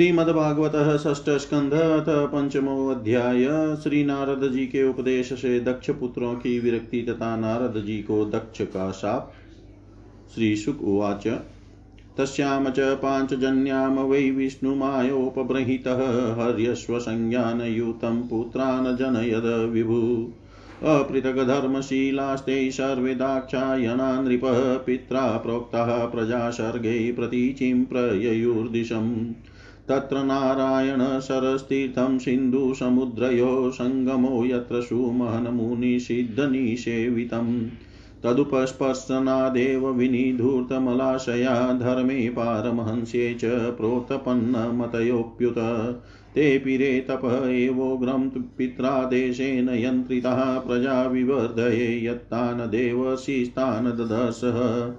श्रीमद्भागवत षष्ठ स्कंध पंचमो अध्याय श्री नारद जी के उपदेश से दक्ष पुत्रों की विरक्ति तथा नारद जी को दक्ष का शाप श्री शुक उवाच, तस्याम च पाञ्चजन्यां वै विष्णुमायोपबृंहितः हर्यश्वसंज्ञानयुतं पुत्रान् जनयद विभु। अपृथग्धर्मशीलास्ते सर्वे दाक्षायणा नृपः पित्रा प्रोक्तः प्रजासर्गै प्रतीचिं प्रययुर्दिशम्। तत्र नारायणशरस्तीर्थं सिन्धुसमुद्रयोः सङ्गमो यत्र सुमहनमुनिषिद्धनिषेवितम् तदुपस्पर्शनादेव विनिधूर्तमलाशया धर्मे पारमहंस्ये च प्रोत्पन्नमतयोऽप्युत। तेऽपि रे तप एवोग्रं पित्रादेशेन यन्त्रितः प्रजा विवर्धये यत्तान् देवशिस्तान् ददर्शः।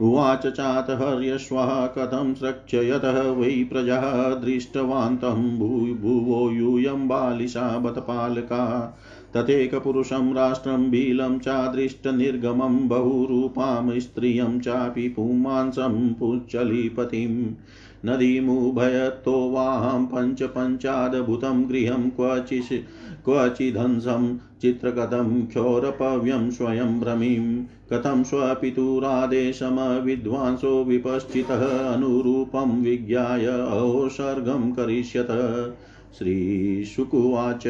उवाच चातहर्यश्वः, कथं स्रक्ष्ययतः वै प्रजाः दृष्टवान्तं भुवो यूयं बालिशा बतपालका तथेकपुरुषं राष्ट्रं बीलं चादृष्टनिर्गमं बहुरूपां स्त्रियं चापि पुमांसं पुच्चलीपतिम् नदीमुभयतो वाहं पञ्चपञ्चादभुतं गृहं क्वचिस् क्वचिदंसं चित्रकथं क्षौरपव्यं स्वयं भ्रमीं कथं स्वपितुरादेशमविद्वांसो विपश्चितः अनुरूपं विज्ञाय अहोसर्गं करिष्यत। श्रीशुकुवाच,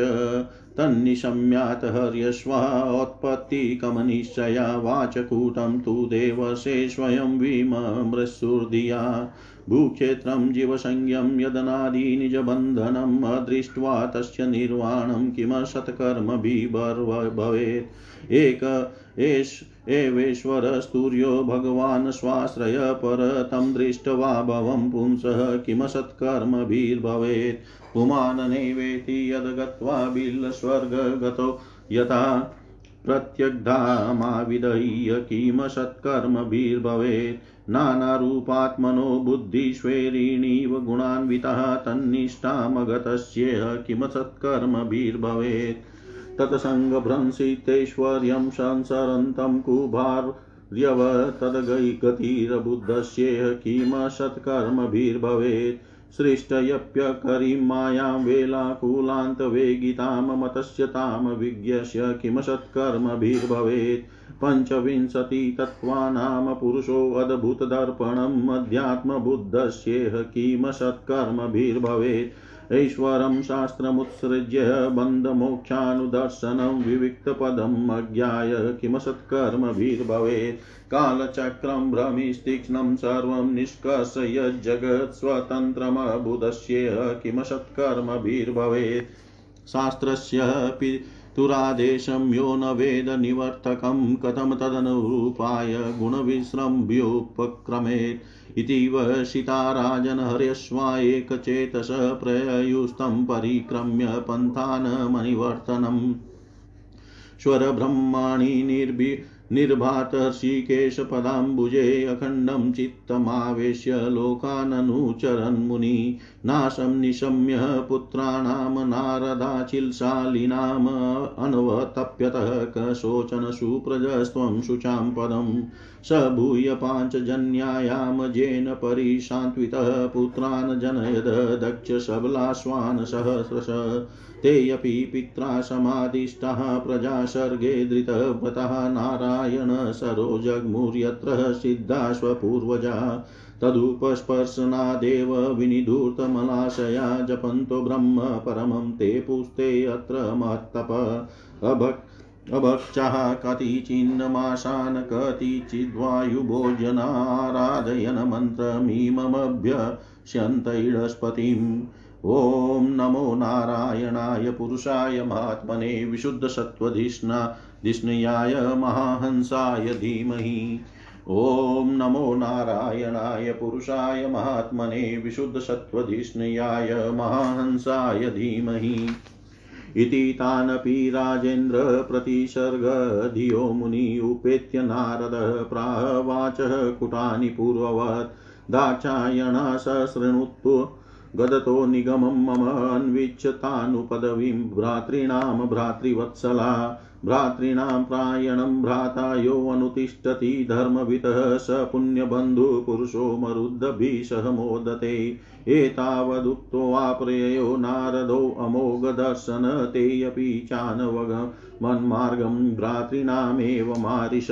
तन्निशम्यात् हर्यश्वात्पत्तिकमनिश्चया वाचकूटं तु देवसे स्वयं विममृसुर्धिया भूक्षेत्रं जीवसंज्ञं यदनादिनिजबन्धनम् अदृष्ट्वा तस्य निर्वाणं किमसत्कर्मभिर्भव भवेत् एक एष एवेश्वरस्तूर्यो भगवान् स्वाश्रय पर तं दृष्ट्वा भवं पुंसः किमसत्कर्मभिर्भवेत्। पुमाननैवेति यद्गत्वा बिल्लस्वर्गगतो यथा प्रत्यग्धामाविदह्य किमसत्कर्मभिर्भवेत्। नानारूपात्मनो बुद्धिश्वेरिणीव गुणान्वितः तन्निष्ठामगतस्येह किमसत्कर्मभिर्भवेत्। तत्सङ्गभ्रंसितैश्वर्यं संसरन्तं कुभार्यव तद्गतिरबुद्धस्येह किमसत्कर्मभिर्भवेत् सृष्टयप्यकरीं मायां वेलाकुलान्तवेगितां मतस्य तां विज्ञस्य किमसत्कर्मभिर्भवेत् पञ्चविंशतितत्त्वानां पुरुषोऽद्भुतदर्पणम् अध्यात्मबुद्धस्येह किमसत्कर्मभिर्भवेत् ऐश्वरं शास्त्रमुत्सृज्य बन्धमोक्षानुदर्शनं विविक्तपदम् अज्ञाय किमसत्कर्मभिर्भवेत् कालचक्रं भ्रमिस्तीक्ष्णं सर्वं निष्कर्षयज्जगत् स्वतन्त्रमबुधस्येह किमसत्कर्मभिर्भवेत् शास्त्रस्य तुरादेशं यो न वेद निवर्तकं कथं तदनुरूपाय गुणविश्रम्भ्युपक्रमेत्। इतीव शिताराजनहर्यश्वा एकचेतस प्रयुस्तं परिक्रम्य पन्थानमनिवर्तनम् स्वरब्रह्माणि निर्भि निर्भातर्षिकेशपदाम्बुजे अखण्डं चित्तमावेश्य लोकाननुचरन्मुनि नाशं निशम्य पुत्राणां नारदाचिल्शालिनाम् अनवतप्यतः कशोचन सुप्रजस्त्वं शुचां पदं स भूय पाञ्चजन्यायां जेन परिशान्त्वितः पुत्रान् जनयद दक्षशबलाश्वान् सहस्रश। तेऽपि पित्रा समादिष्टाः प्रजासर्गे धृतव्रतः नारायण सरोजग्मुर्यत्र सिद्धाश्वपूर्वजा तदुपस्पर्शनादेव विनिधूर्तमलाशया जपन्तो ब्रह्म परमं ते पुस्ते अत्र महत्तप अभक् अभक्षाः कतिचिन्नमाशान् कतिचिद्वायुभोजनाराधयन् मन्त्रमीममभ्यस्यन्तैडस्पतिम् ॐ नमो नारायणाय पुरुषाय महात्मने विशुद्धसत्त्वधिष्णा धिष्णयाय महाहंसाय धीमहि। ॐ नमो नारायणाय पुरुषाय महात्मने विशुद्धसत्त्वधिष्णयाय महाहंसाय धीमहि। इति तानपि राजेन्द्र प्रतिसर्गधियो मुनि उपेत्य नारदः प्रावाच कुटानि पूर्ववत् दाक्षायणः गदतो निगमं मम अन्विच्छतानुपदवीं भ्रातॄणां भ्रातृवत्सला। भ्रातॄणां प्रायणं भ्राता यो अनुतिष्ठति धर्मवितः स पुण्यबन्धुपुरुषो मरुद्भिः सह मोदते एतावदुक्त्वाप्रययो नारदो अमोघदर्शन तेऽपि चानवगमन्मार्गं भ्रातॄणामेव मारिष।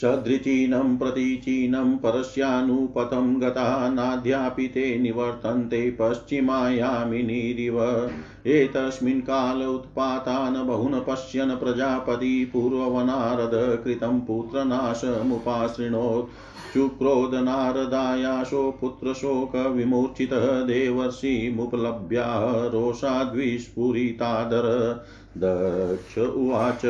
सदृचीनं प्रतीचीनं परस्यानुपतं गता नाद्यापि ते निवर्तन्ते पश्चिमायामिनीरिव। एतस्मिन् काल उत्पातान् बहुन् पश्यन् प्रजापति पूर्ववनारद कृतं पुत्रनाशमुपाशृणोत् शुक्रोदनारदायाशो पुत्रशोकविमूर्छितः देवर्षिमुपलभ्याः रोषाद्विस्फुरितादर। दक्ष उवाच।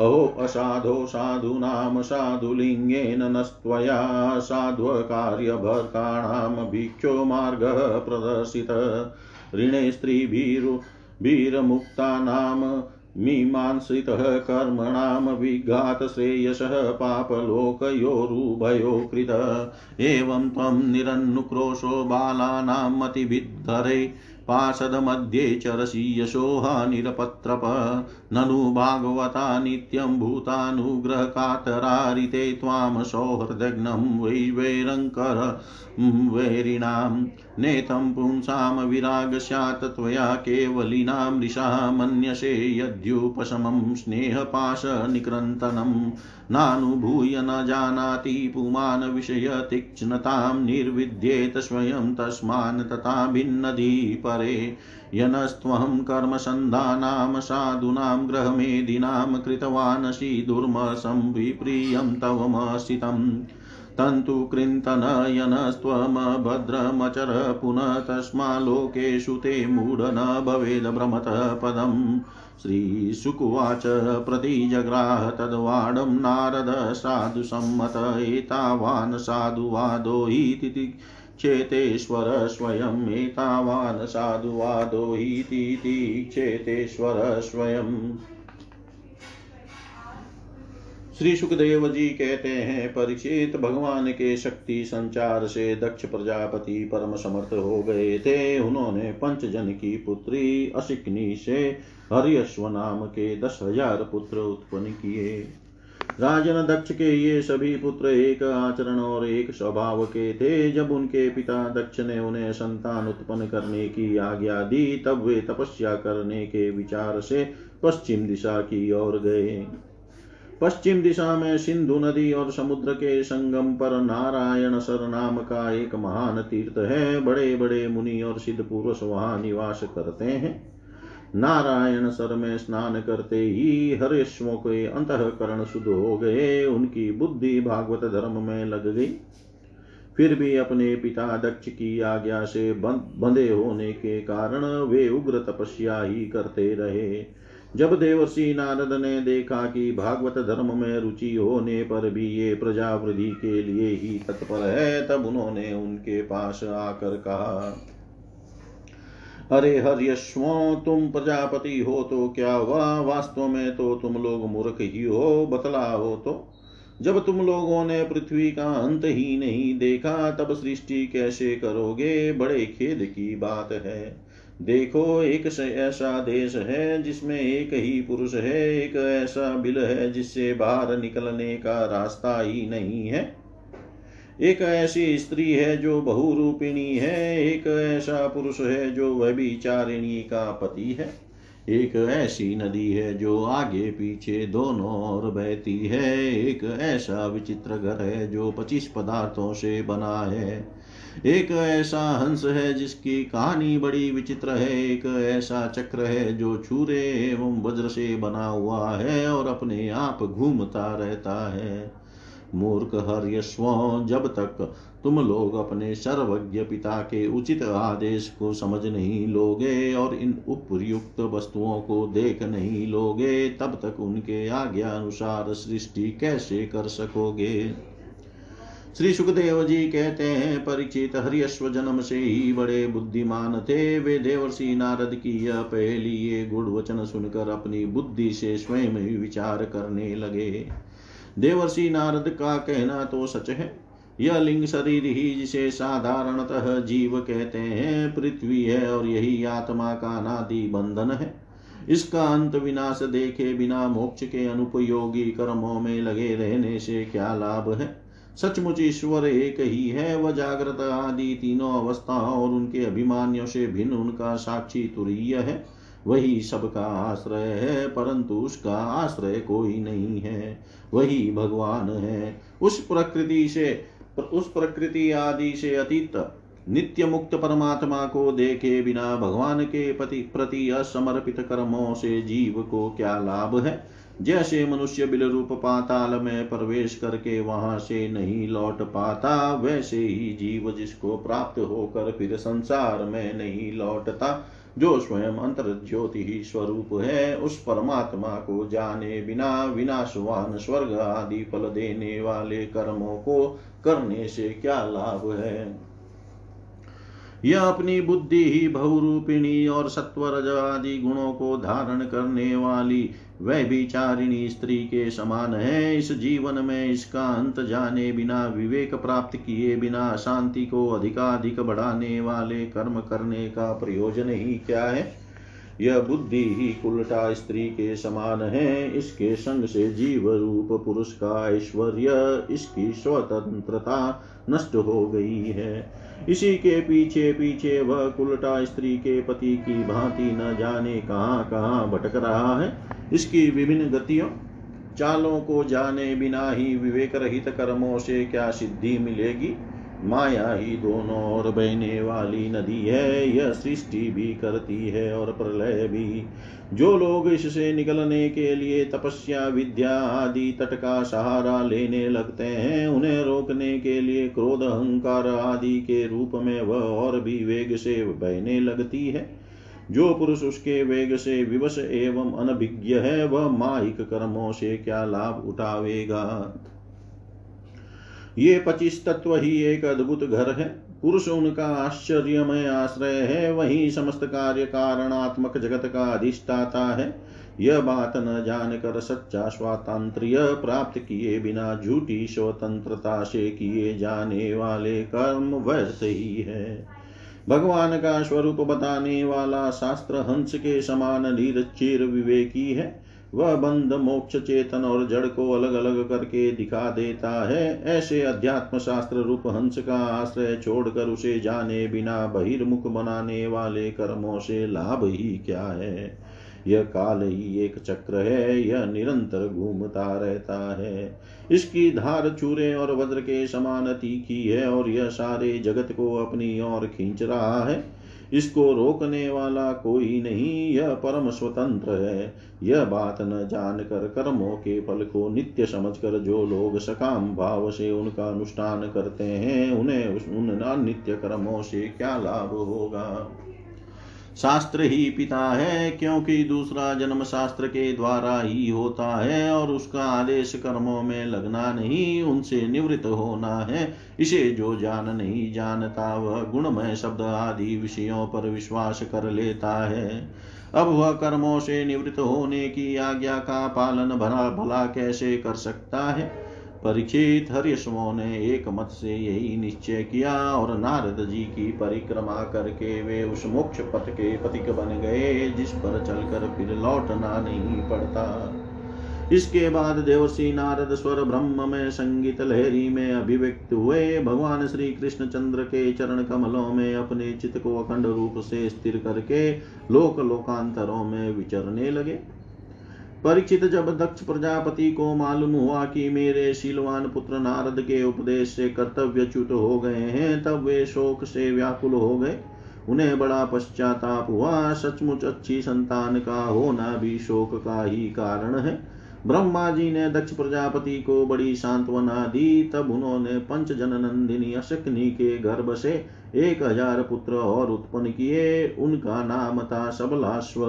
अहो असाधो साधूनां साधुलिङ्गेन नस्त्वया साध्वकार्यभर्काणां भिक्षो मार्गः प्रदर्शितः। ऋणे स्त्रीभिरुभिरमुक्तानां मीमांसितः कर्मणां विघातश्रेयसः पापलोकयोरुभयो कृत। एवं त्वं निरन्नुक्रोशो बालानां मतिभिद्धरे पार्षदमध्ये चरसि यशोहानिरपत्रप ननु भागवता नित्यं भूतानुग्रहकातरारिते त्वां सौहृदघ्नं वैवैरङ्कर वैरिणां, नेतं पुंसां विराग स्यात् त्वया केवलिनां मन्यसे यद्युपशमं स्नेहपाशनिक्रन्तनं नानुभूय न जानाति पुमान् विषयतीक्ष्णतां निर्विद्येत स्वयं तस्मान् तथा भिन्नधी परे यनस्त्वं कर्मसन्धानां साधूनां ग्रहमेधिनां कृतवानसि दुर्मसं विप्रियं तवमसितम् तन्तुकृन्तनयनस्त्वमभद्रमचर पुनः तस्माल्लोकेषु ते मूढ न भवेद् भ्रमतः पदम्। श्रीशुकुवाच प्रतिजग्राह तद्वाडं नारद साधुसम्मत एतावान् साधुवादो हीति चेतेश्वर स्वयम् एतावान् साधुवादो हीति चेतेश्वर स्वयम् श्री सुखदेव जी कहते हैं परीक्षित भगवान के शक्ति संचार से दक्ष प्रजापति परम समर्थ हो गए थे। उन्होंने पंचजन की पुत्री अशिकनी से हरियश्व नाम के दस हज़ार पुत्र उत्पन्न किए। राजन दक्ष के ये सभी पुत्र एक आचरण और एक स्वभाव के थे। जब उनके पिता दक्ष ने उन्हें संतान उत्पन्न करने की आज्ञा दी, तब वे तपस्या करने के विचार से पश्चिम दिशा की ओर गए। पश्चिम दिशा में सिंधु नदी और समुद्र के संगम पर नारायण सर नाम का एक महान तीर्थ है। बड़े बड़े मुनि और सिद्ध पुरुष वहाँ निवास करते हैं। नारायण सर में स्नान करते ही हरेश्वों के अंतकरण शुद्ध हो गए, उनकी बुद्धि भागवत धर्म में लग गई। फिर भी अपने पिता दक्ष की आज्ञा से बंधे होने के कारण वे उग्र तपस्या ही करते रहे। जब देवर्षि नारद ने देखा कि भागवत धर्म में रुचि होने पर भी ये प्रजावृद्धि के लिए ही तत्पर है, तब उन्होंने उनके पास आकर कहा अरे हर्यश्वो तुम प्रजापति हो तो क्या हुआ? वास्तव में तो तुम लोग मूर्ख ही हो, बतला हो तो। जब तुम लोगों ने पृथ्वी का अंत ही नहीं देखा, तब सृष्टि कैसे करोगे? बड़े खेद की बात है। देखो, एक से ऐसा देश है, जिसमें एक ही पुरुष है, एक ऐसा बिल है, जिससे बाहर निकलने का रास्ता ही नहीं है। एक ऐसी स्त्री है जो बहुरूपिणी है, एक ऐसा पुरुष है जो वह चारिणी का पति है। एक ऐसी नदी है जो आगे पीछे दोनों ओर बहती है। एक ऐसा विचित्र घर है जो पच्चीस पदार्थों से बना है। एक ऐसा हंस है जिसकी कहानी बड़ी विचित्र है। एक ऐसा चक्र है जो छूरे एवं वज्र से बना हुआ है और अपने आप घूमता रहता है। मूर्ख हर्यस्व, जब तक तुम लोग अपने सर्वज्ञ पिता के उचित आदेश को समझ नहीं लोगे और इन उपयुक्त वस्तुओं को देख नहीं लोगे, तब तक उनके आज्ञा अनुसार सृष्टि कैसे कर सकोगे? श्री सुखदेव जी कहते हैं, परिचित हरियश्व जन्म से ही बड़े बुद्धिमान थे। वे देवर्षि नारद की यह पहली ये गुड़ वचन सुनकर अपनी बुद्धि से स्वयं विचार करने लगे। देवर्षि नारद का कहना तो सच है। यह लिंग शरीर ही जिसे साधारणतः जीव कहते हैं, पृथ्वी है और यही आत्मा का नादि बंधन है। इसका अंत विनाश देखे बिना मोक्ष के अनुपयोगी कर्मों में लगे रहने से क्या लाभ है? सचमुच ईश्वर एक ही है, वह जागृत आदि तीनों अवस्थाओं और उनके अभिमानियों से भिन्न, उनका साक्षी तुरीय है। वही सबका आश्रय है, परंतु उसका आश्रय कोई नहीं है। वही भगवान है। उस प्रकृति से, उस प्रकृति आदि से अतीत नित्य मुक्त परमात्मा को देखे बिना भगवान के पति प्रति असमर्पित कर्मों से जीव को क्या लाभ है? जैसे मनुष्य बिल रूप पाताल में प्रवेश करके वहाँ से नहीं लौट पाता, वैसे ही जीव जिसको प्राप्त होकर फिर संसार में नहीं लौटता। जो स्वयं अंतर ज्योति ही स्वरूप है, उस परमात्मा को जाने बिना विनाशवान स्वर्ग आदि फल देने वाले कर्मों को करने से क्या लाभ है? यह अपनी बुद्धि ही बहुरूपिणी और सत्वरज आदि गुणों को धारण करने वाली वह विचारिणी स्त्री के समान है। इस जीवन में इसका अंत जाने बिना, विवेक प्राप्त किए बिना, शांति को अधिकाधिक बढ़ाने वाले कर्म करने का प्रयोजन ही क्या है? यह बुद्धि ही उल्टा स्त्री के समान है। इसके संग से जीव रूप पुरुष का ऐश्वर्य, इसकी स्वतंत्रता नष्ट हो गई है। इसी के पीछे पीछे वह कुलटा स्त्री के पति की भांति न जाने कहाँ कहाँ भटक रहा है। इसकी विभिन्न गतियों, चालों को जाने बिना ही विवेक रहित कर्मों से क्या सिद्धि मिलेगी? माया ही दोनों और बहने वाली नदी है। यह सृष्टि भी करती है और प्रलय भी। जो लोग इससे निकलने के लिए तपस्या, विद्या आदि तट का सहारा लेने लगते हैं, उन्हें रोकने के लिए क्रोध, अहंकार आदि के रूप में वह और भी वेग से बहने लगती है। जो पुरुष उसके वेग से विवश एवं अनभिज्ञ है, वह माइक कर्मों से क्या लाभ उठावेगा? ये पच्चीस तत्व ही एक अद्भुत घर है। पुरुष उनका आश्चर्यमय आश्रय है। वही समस्त कार्य कारणात्मक जगत का अधिष्ठाता है। यह बात न जानकर सच्चा स्वातंत्र्य प्राप्त किए बिना झूठी स्वतंत्रता से किए जाने वाले कर्म व्यर्थ ही है। भगवान का स्वरूप बताने वाला शास्त्र हंस के समान निरचिर विवेकी है। वह बंध मोक्ष चेतन और जड़ को अलग अलग करके दिखा देता है। ऐसे अध्यात्म शास्त्र रूप हंस का आश्रय छोड़कर उसे जाने बिना बहिर्मुख बनाने वाले कर्मों से लाभ ही क्या है? यह काल ही एक चक्र है, यह निरंतर घूमता रहता है। इसकी धार चूरे और वज्र के समान तीखी है और यह सारे जगत को अपनी ओर खींच रहा है। इसको रोकने वाला कोई नहीं, यह परम स्वतंत्र है। यह बात न जानकर कर्मों के फल को नित्य समझकर जो लोग सकाम भाव से उनका अनुष्ठान करते हैं, उन्हें उन नित्य कर्मों से क्या लाभ होगा? शास्त्र ही पिता है, क्योंकि दूसरा जन्म शास्त्र के द्वारा ही होता है और उसका आदेश कर्मों में लगना नहीं, उनसे निवृत्त होना है। इसे जो जान नहीं जानता, वह गुणमय शब्द आदि विषयों पर विश्वास कर लेता है। अब वह कर्मों से निवृत्त होने की आज्ञा का पालन भला भला कैसे कर सकता है? परीक्षित हरिशमो ने एक मत से यही निश्चय किया और नारद जी की परिक्रमा करके वे उस मोक्ष पथ के पथिक बन गए, जिस पर चलकर फिर लौटना नहीं पड़ता। इसके बाद देवर्षि नारद स्वर ब्रह्म में संगीत लहरी में अभिव्यक्त हुए। भगवान श्री कृष्ण चंद्र के चरण कमलों में अपने चित्त को अखंड रूप से स्थिर करके लोक लोकांतरों में विचरने लगे। परीक्षित जब दक्ष प्रजापति को मालूम हुआ कि मेरे शीलवान पुत्र नारद के उपदेश से कर्तव्यच्युत हो गए हैं, तब वे शोक से व्याकुल हो गए। उन्हें बड़ा पश्चाताप हुआ। सचमुच अच्छी संतान का होना भी शोक का ही कारण है। ब्रह्मा जी ने दक्ष प्रजापति को बड़ी सांत्वना दी। तब उन्होंने पंच जन नंदिनी अशकनी के गर्भ से एक हज़ार पुत्र और उत्पन्न किए। उनका नाम था सबलाश्व।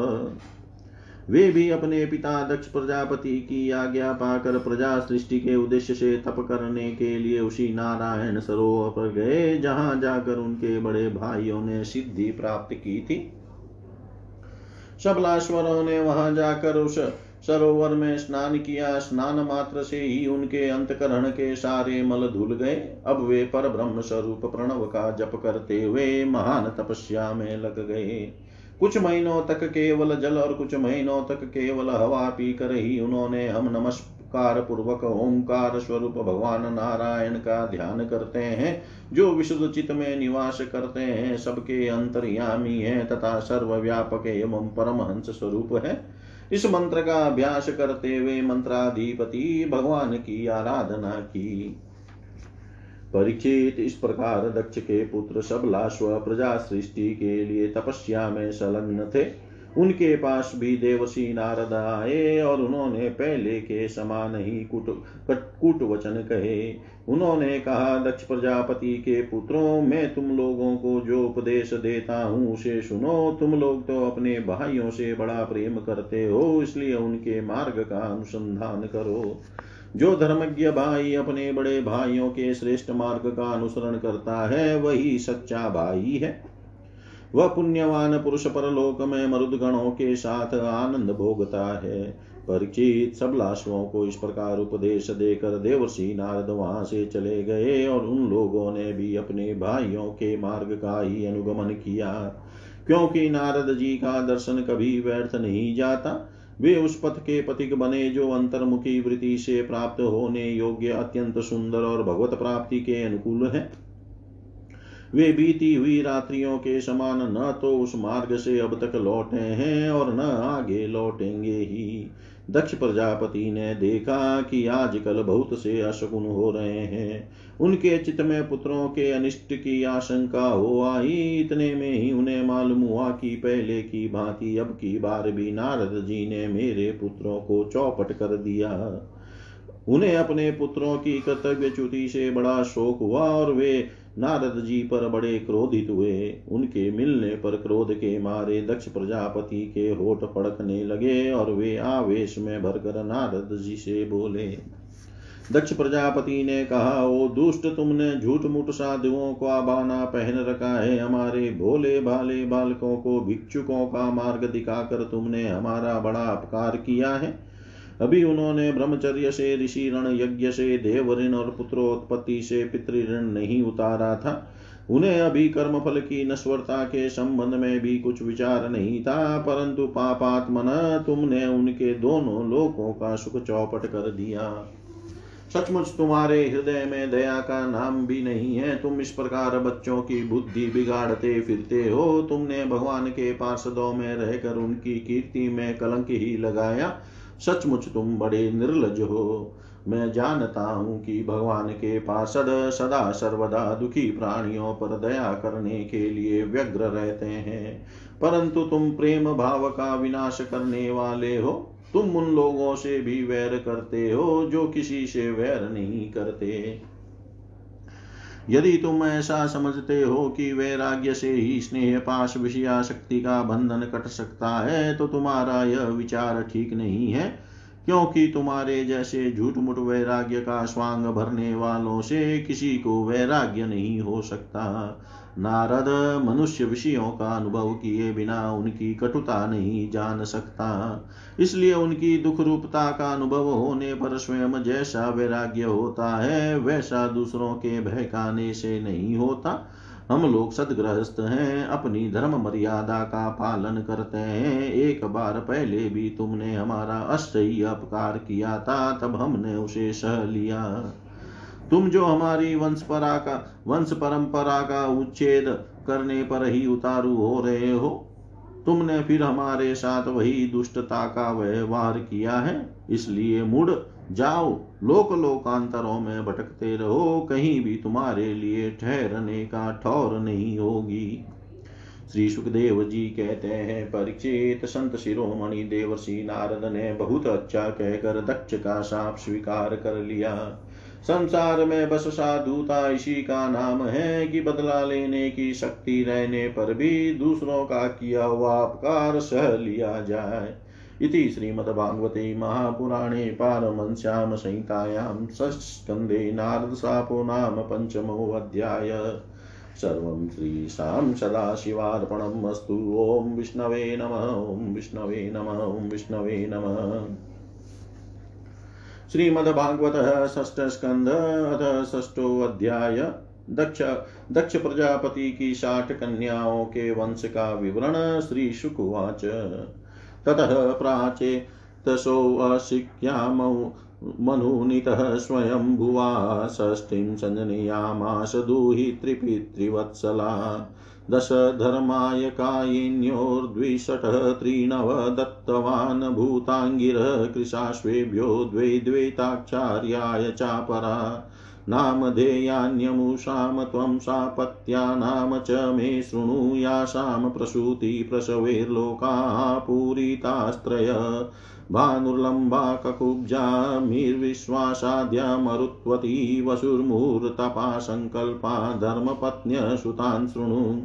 वे भी अपने पिता दक्ष प्रजापति की आज्ञा पाकर प्रजा सृष्टि के उद्देश्य से तप करने के लिए उसी नारायण सरोवर पर गए, जहाँ जाकर उनके बड़े भाइयों ने सिद्धि प्राप्त की थी। सबलाश्वरों ने वहाँ जाकर उस सरोवर में स्नान किया। स्नान मात्र से ही उनके अंतकरण के सारे मल धुल गए। अब वे पर ब्रह्म स्वरूप प्रणव का जप करते हुए महान तपस्या में लग गए। कुछ महीनों तक केवल जल और कुछ महीनों तक केवल हवा पीकर ही उन्होंने हम नमस्कार पूर्वक ओंकार स्वरूप भगवान नारायण का ध्यान करते हैं, जो विशुद्ध चित्त में निवास करते हैं, सबके अंतर्यामी है तथा सर्वव्यापक एवं परमहंस स्वरूप है। इस मंत्र का अभ्यास करते हुए मंत्राधिपति भगवान की आराधना की। परीक्षित इस प्रकार दक्ष के पुत्र सबलाश्व प्रजा सृष्टि के लिए तपस्या में संलग्न थे। उनके पास भी देवसी नारद आए और उन्होंने पहले के समान ही कुट कुट वचन कहे। उन्होंने कहा, दक्ष प्रजापति के पुत्रों, मैं तुम लोगों को जो उपदेश देता हूँ, उसे सुनो। तुम लोग तो अपने भाइयों से बड़ा प्रेम करते हो, इसलिए उनके मार्ग का अनुसंधान करो। जो धर्मज्ञ भाई अपने बड़े भाइयों के श्रेष्ठ मार्ग का अनुसरण करता है, वही सच्चा भाई है। वह पुण्यवान पुरुष परलोक में मरुद गणों के साथ आनंद भोगता है। परीक्षित सब लाशों को इस प्रकार उपदेश देकर देवर्षि नारद वहाँ से चले गए और उन लोगों ने भी अपने भाइयों के मार्ग का ही अनुगमन किया। क्योंकि नारद जी का दर्शन कभी व्यर्थ नहीं जाता वे उस पथ के पथिक बने जो अंतर्मुखी वृत्ति से प्राप्त होने योग्य अत्यंत सुंदर और भगवत प्राप्ति के अनुकूल है। वे बीती हुई रात्रियों के समान न तो उस मार्ग से अब तक लौटे हैं और न आगे लौटेंगे ही। दक्ष प्रजापति ने देखा कि आजकल बहुत से अशकुन हो रहे हैं। उनके चित्त में पुत्रों के अनिष्ट की आशंका हो आई। इतने में ही उन्हें मालूम हुआ कि पहले की भांति अब की बार भी नारद जी ने मेरे पुत्रों को चौपट कर दिया। उन्हें अपने पुत्रों की कर्तव्य च्युति से बड़ा शोक हुआ और वे नारद जी पर बड़े क्रोधित हुए। उनके मिलने पर क्रोध के मारे दक्ष प्रजापति के होठ फड़कने लगे और वे आवेश में भरकर नारद जी से बोले, दक्ष प्रजापति ने कहा, ओ दुष्ट, तुमने झूठ मूठ साधुओं का बाना पहन रखा है। हमारे भोले भाले बालकों को भिक्षुकों का मार्ग दिखाकर तुमने हमारा बड़ा अपकार किया है। अभी उन्होंने ब्रह्मचर्य से ऋषि ऋण यज्ञ से देव ऋण और पुत्रोत्पत्ति से पितृण नहीं उतारा था। उन्हें अभी कर्म फल की नश्वरता के संबंध में भी कुछ विचार नहीं था, परंतु पापात्मन तुमने उनके दोनों लोकों का सुख चौपट कर दिया। सचमुच तुम्हारे हृदय में दया का नाम भी नहीं है। तुम इस प्रकार बच्चों की बुद्धि बिगाड़ते फिरते हो। तुमने भगवान के पार्षदों में रहकर उनकी कीर्ति में कलंक ही लगाया। सचमुच तुम बड़े निर्लज हो। मैं जानता हूँ कि भगवान के पार्षद सदा सर्वदा दुखी प्राणियों पर दया करने के लिए व्यग्र रहते हैं। परंतु तुम प्रेम भाव का विनाश करने वाले हो। तुम उन लोगों से भी वैर करते हो जो किसी से वैर नहीं करते। यदि तुम ऐसा समझते हो कि वैराग्य से ही स्नेह पाश विषयाशक्ति का बंधन कट सकता है तो तुम्हारा यह विचार ठीक नहीं है, क्योंकि तुम्हारे जैसे झूठ मुठ वैराग्य का स्वांग भरने वालों से किसी को वैराग्य नहीं हो सकता। नारद मनुष्य विषयों का अनुभव किए बिना उनकी कटुता नहीं जान सकता। इसलिए उनकी दुख रूपता का अनुभव होने पर स्वयं जैसा वैराग्य होता है, वैसा दूसरों के बहकाने से नहीं होता। हम लोग सदग्रहस्थ हैं, अपनी धर्म मर्यादा का पालन करते हैं। एक बार पहले भी तुमने हमारा अस्थयी अपकार किया था, तब हमने उसे सह लिया। तुम जो हमारी वंश परा का, वंश परंपरा का उच्छेद करने पर ही उतारू हो रहे हो, तुमने फिर हमारे साथ वही दुष्टता का व्यवहार किया है, इसलिए मुड़ जाओ लोक लोकांतरों में भटकते रहो, कहीं भी तुम्हारे लिए ठहरने का ठौर नहीं होगी। श्री सुखदेव जी कहते हैं परीक्षित संत शिरोमणि देवर्षि नारद ने बहुत अच्छा कहकर दक्ष का साप स्वीकार कर लिया। संसार में बस साधुता इसी का नाम है कि बदला लेने की शक्ति रहने पर भी दूसरों का किया हुआ अपकार सह लिया जाए। इति श्रीमद्भागवते महापुराणे पारमश्याम संहितायां षष्स्कन्धे नारदशापो नाम पञ्चमोऽध्याय सर्वं श्रीशां सदाशिवार्पणम् अस्तु। ॐ विष्णवे नमः, ॐ विष्णवे नमः, ॐ विष्णवे नमः। श्रीमद्भागवतः षष्ठस्कन्ध अथ षष्ठोऽध्याय दक्ष दक्ष प्रजापति की साठ कन्याओं के वंश का विवरण श्री शुकुवाच ततः प्राचे तसो अशिक्यामौ मनुनीतः स्वयं भुवा षष्ठीं सञ्जनयामास दुहितृपितृवत्सला दशधर्माय कायिन्योर्द्विषटः त्रिनव दत्तवान् भूताङ्गिरः कृशाश्वेभ्यो द्वे चापरा। नामधेयान्यमुषां त्वं सापत्यानां च मे शृणु यासां प्रसूति प्रसवेर्लोकाः पूरितास्त्रय भानुर्लम्बा ककुब्जामिर्विश्वासाद्या मरुत्वती वसुर्मुहूर्तपा सङ्कल्पा धर्मपत्न्यसुतान् शृणु।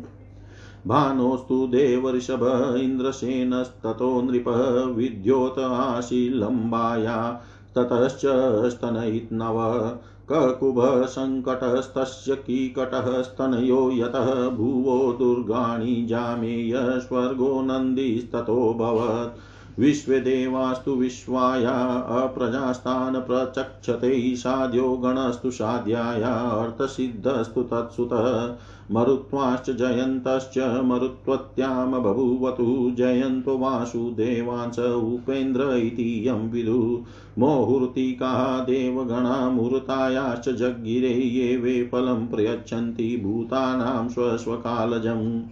भानोस्तु देवऋषभ इन्द्रसेनस्ततो नृपः विद्योत आशीलम्बाया ततश्च स्तनयित्नव ककुभसङ्कटस्तस्य कीकटः स्तनयो यतः भुवो दुर्गाणि जामेय स्वर्गो नन्दिस्ततोऽभवत् विश्वदेवास्तु विश्वाया अप्रजास्तान् प्रचक्षते साध्यो गणस्तु साध्याया अर्थसिद्धस्तु तत्सुतः। मरुत्वाश्च जयन्तश्च मरुत्वत्यां बभूवतु, जयन्तो वासुदेवांस उपेन्द्र इति यं विदु। मोहूर्तिका देवगणामूर्तायाश्च जग्गिरे ये वे फलं प्रयच्छन्ति, भूतानां स्वस्वकालजम्।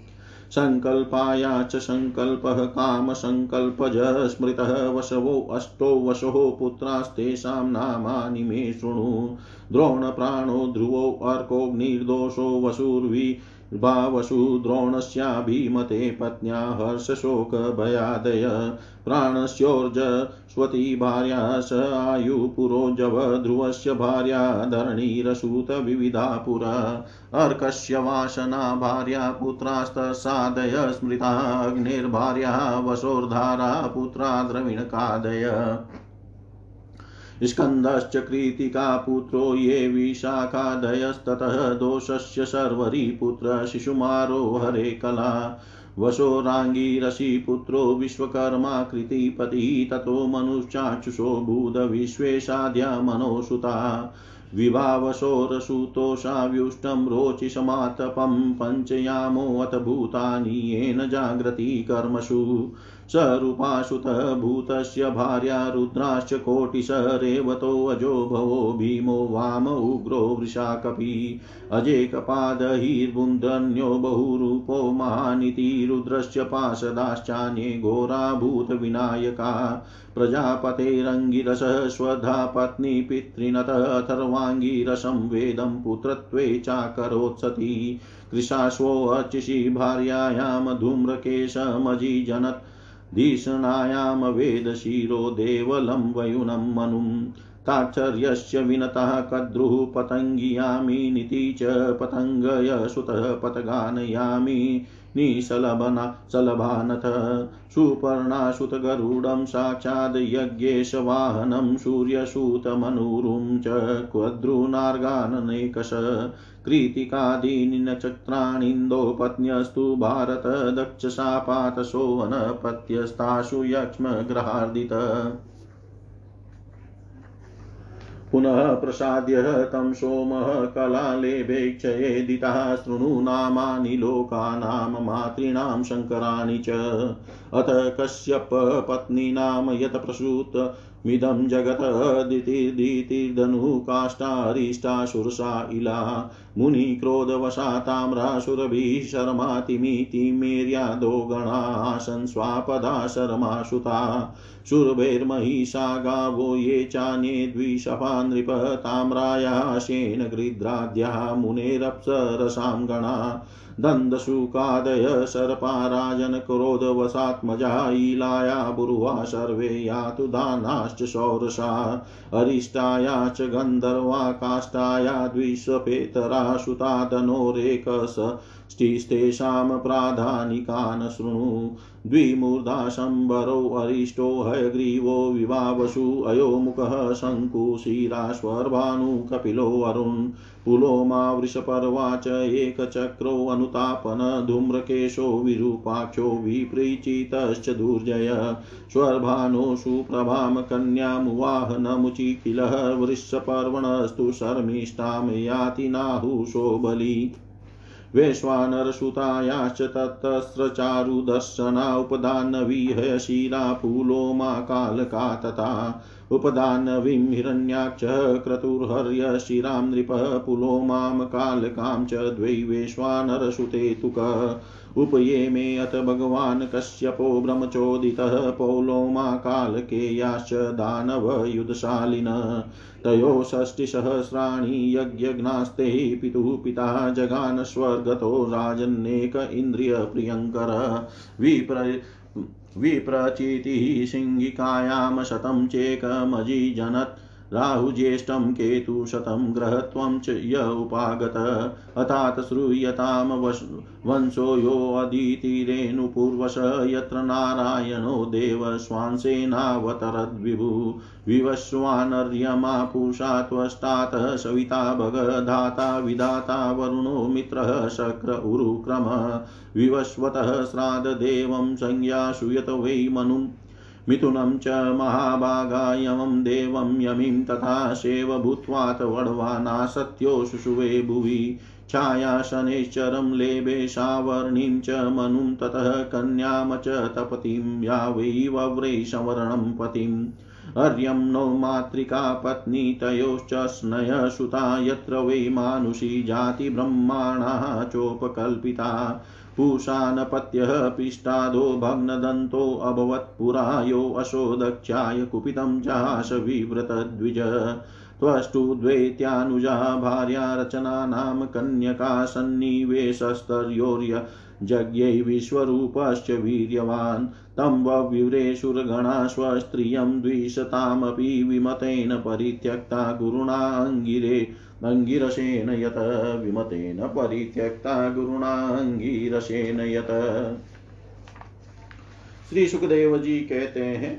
सङ्कल्पाया च सङ्कल्पः कामसङ्कल्पज स्मृतः वशवो अष्टो वशो पुत्रास्तेषां नामानि मे शृणु द्रोणप्राणो ध्रुवो अर्कोऽग्निर्दोषो वसुर्वि भावसु द्रोणस्याभिमते पत्न्या हर्षशोकभयादय, प्राणस्योर्जस्वती भार्या स आयुपुरोजव ध्रुवस्य भार्या धरणीरसूतविविधा पुरा अर्कस्य वासना भार्या पुत्रास्तसादय स्मृता अग्निर्भार्या वशोर्धारा पुत्रा द्रविणकादय। स्कन्दश्च कृतिका पुत्रो ये विशाखादयस्ततः दोषस्य शर्वरी पुत्र शिशुमारो हरे कला। वशोराङ्गीरसि पुत्रो विश्वकर्मा कृतिपति ततो मनुश्चाक्षुषो भूद विश्वेशाद्या मनोसुता। विभावशोरसुतोषाव्युष्टं रोचिषमातपं पञ्चयामोऽथ भूतानि येन जाग्रति कर्मसु स्वरूपाशुतः भूतस्य भार्या रुद्राश्च कोटिश रेवतोऽजो भवो भीमो वाम उग्रो वृषाकपि। अजेकपादहिर्बुन्दन्यो बहुरूपो महानिति रुद्रस्य पार्षदाश्चान्ये घोराभूतविनायका। प्रजापतेरङ्गिरसः स्वधा पत्नी पितृणतः अथर्वाङ्गिरसं वेदं पुत्रत्वे चाकरोत्सति। कृशाश्वोऽर्चिषि भार्यायां धूम्रकेशमजिजनत् धीषणायां वेदशिरो देवलं वयुनं मनुं। ताच्छर्यस्य विनतः कद्रुः पतङ्गियामिनिति च पतङ्गय सुतः पतगानयामि। निशलभना शलभानथ सुपर्णासुतगरुडं साक्षाद् यज्ञेशवाहनं सूर्यसूतमनुरुं च क्वद्रुनार्गाननेकश कृतिकादीनि नक्षत्राणीन्दो पत्न्यस्तु भारत दक्षशापातशोवनपत्यस्तासु यक्ष्मग्रहार्दित पुनः प्रसाद्य तं सोमः कलालेभेक्षयेदितः शृणु नामानि लोकानां मातॄणां शङ्कराणि च। अथ कश्यपपत्नीनां यत् प्रसूत मिदं जगतदितिर्दितिर्धनुकाष्ठारिष्टाशुरसा इला। मुनिक्रोधवशा ताम्रासुरभिः शर्मातिमितिमेर्यादो गणासन् स्वापदा शर्माशुता शुरभैर्महिषा गावो ये चान्ये द्विशफा नृप ताम्रायाशेन गृध्राद्या मुनेरप्सरसां गणा। दन्दशुकादय सर्पाराजनक्रोधवशात्मजा ईलाया बुरुवा सर्वे यातु दानाश्च शौरसा अरिष्टाया च गन्धर्वा काष्ठाया द्विषपेतरा सुतादनोरेकस स्त्रीस्तेषां प्राधानिकान् शृणु द्विमूर्धा शम्बरो अरिष्टो हयग्रीवो विवावसु। अयोमुखः शङ्कुशिराश्वर्भानु कपिलो अरुन्। पुलोमा वृषपर्वा च एकचक्रो अनुतापन। धूम्रकेशो विरूपाक्षो विपरीचितश्च दुर्जय। स्वर्भानो सुप्रभां कन्यामुवाहनमुचिकिलः वृषपर्वणस्तु शर्मिष्ठां याति नाहुषो बलि वैश्वानरसुतायाश्च ततस्रचारुदर्शना उपदानविह शिरा फूलोमा कालका तथा उपदानवीं हिरण्याक्ष क्रतुर्हर्य शिरां नृपः पुलोमां कालकां च द्वै वैश्वानरसुते तुक। उपये मे अथ भगवान् कश्यपो ब्रह्मचोदितः पौलोमा कालकेयाश्च दानवयुधशालिन। तयो षष्टिसहस्राणि पितुः पिता जगान स्वर्गतो राजन्नेक इन्द्रियप्रियङ्कर। विप्र विप्रचितिः सिंहिकायां शतं चेकमजिजनत् राहुज्येष्ठं केतुशतं ग्रहत्वं च य उपागत। अतात श्रूयतां वंशो योऽदितिरेणुपूर्वश यत्र नारायणो देवश्वांसेनावतरद्विभु विवश्वानर्यमा पूषा सविता भगधाता विधाता वरुणो मित्रः शक्र उरुक्रम। विवस्वतः श्राद्धदेवं संज्ञासु यत वै मनुम् मिथुनं च महाभागायमं देवं यमिं तथा सेव भूत्वात् वड्वाना सत्यो शुशुवे भुवि। छायाशनैश्चरं लेभे सावर्णिं च मनुं ततः कन्यां च तपतिं या वै वव्रै संवरणं पतिम्। अर्यं नो मातृका पत्नी तयोश्च स्नयसुता यत्र वै मानुषी जातिब्रह्माणाः चोपकल्पिता। पूषानपत्यः पिष्टादो भग्नदन्तोऽभवत् पुरा यो असो दक्षाय कुपितं चाश विव्रतद्विज। त्वष्टु द्वैत्यानुजा भार्या रचनानां कन्यका सन्निवेशस्तर्योर्य जज्ञै विश्वरूपश्च वीर्यवान्। तं वव्युरेशुरगणा स्वस्त्रियं द्विशतामपि विमतेन परित्यक्ता गुरुणाङ्गिरे अङ्गिरसेन यत विमतेन परित्यक्ता गुरुणा यत। श्री सुखदेव जी कहते हैं,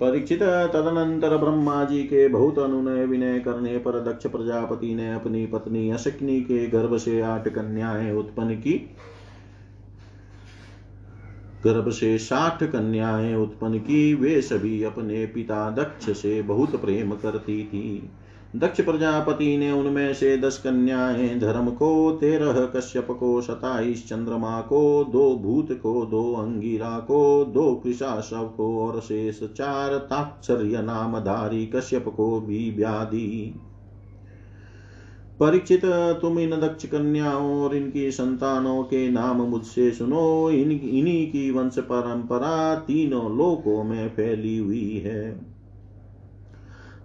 परीक्षित तदनंतर ब्रह्मा जी के बहुत अनुनय विनय करने पर दक्ष प्रजापति ने अपनी पत्नी अशक्नी के गर्भ से आठ कन्याएँ उत्पन्न की। गर्भ से साठ कन्याएँ उत्पन्न की, वे सभी अपने पिता दक्ष से बहुत प्रेम करती थी। दक्ष प्रजापति ने उनमें से दस कन्याएँ धर्म को, तेरह कश्यप को, सताईस चंद्रमा को, दो भूत को, दो अंगिरा को, दो कृषाशव को और शेष चार ताक्षर्य नामधारी कश्यप को भी व्याधि। परीक्षित तुम इन दक्ष कन्याओं और इनकी संतानों के नाम मुझसे सुनो। इन, इन्हीं की वंश परंपरा तीनों लोकों में फैली हुई है।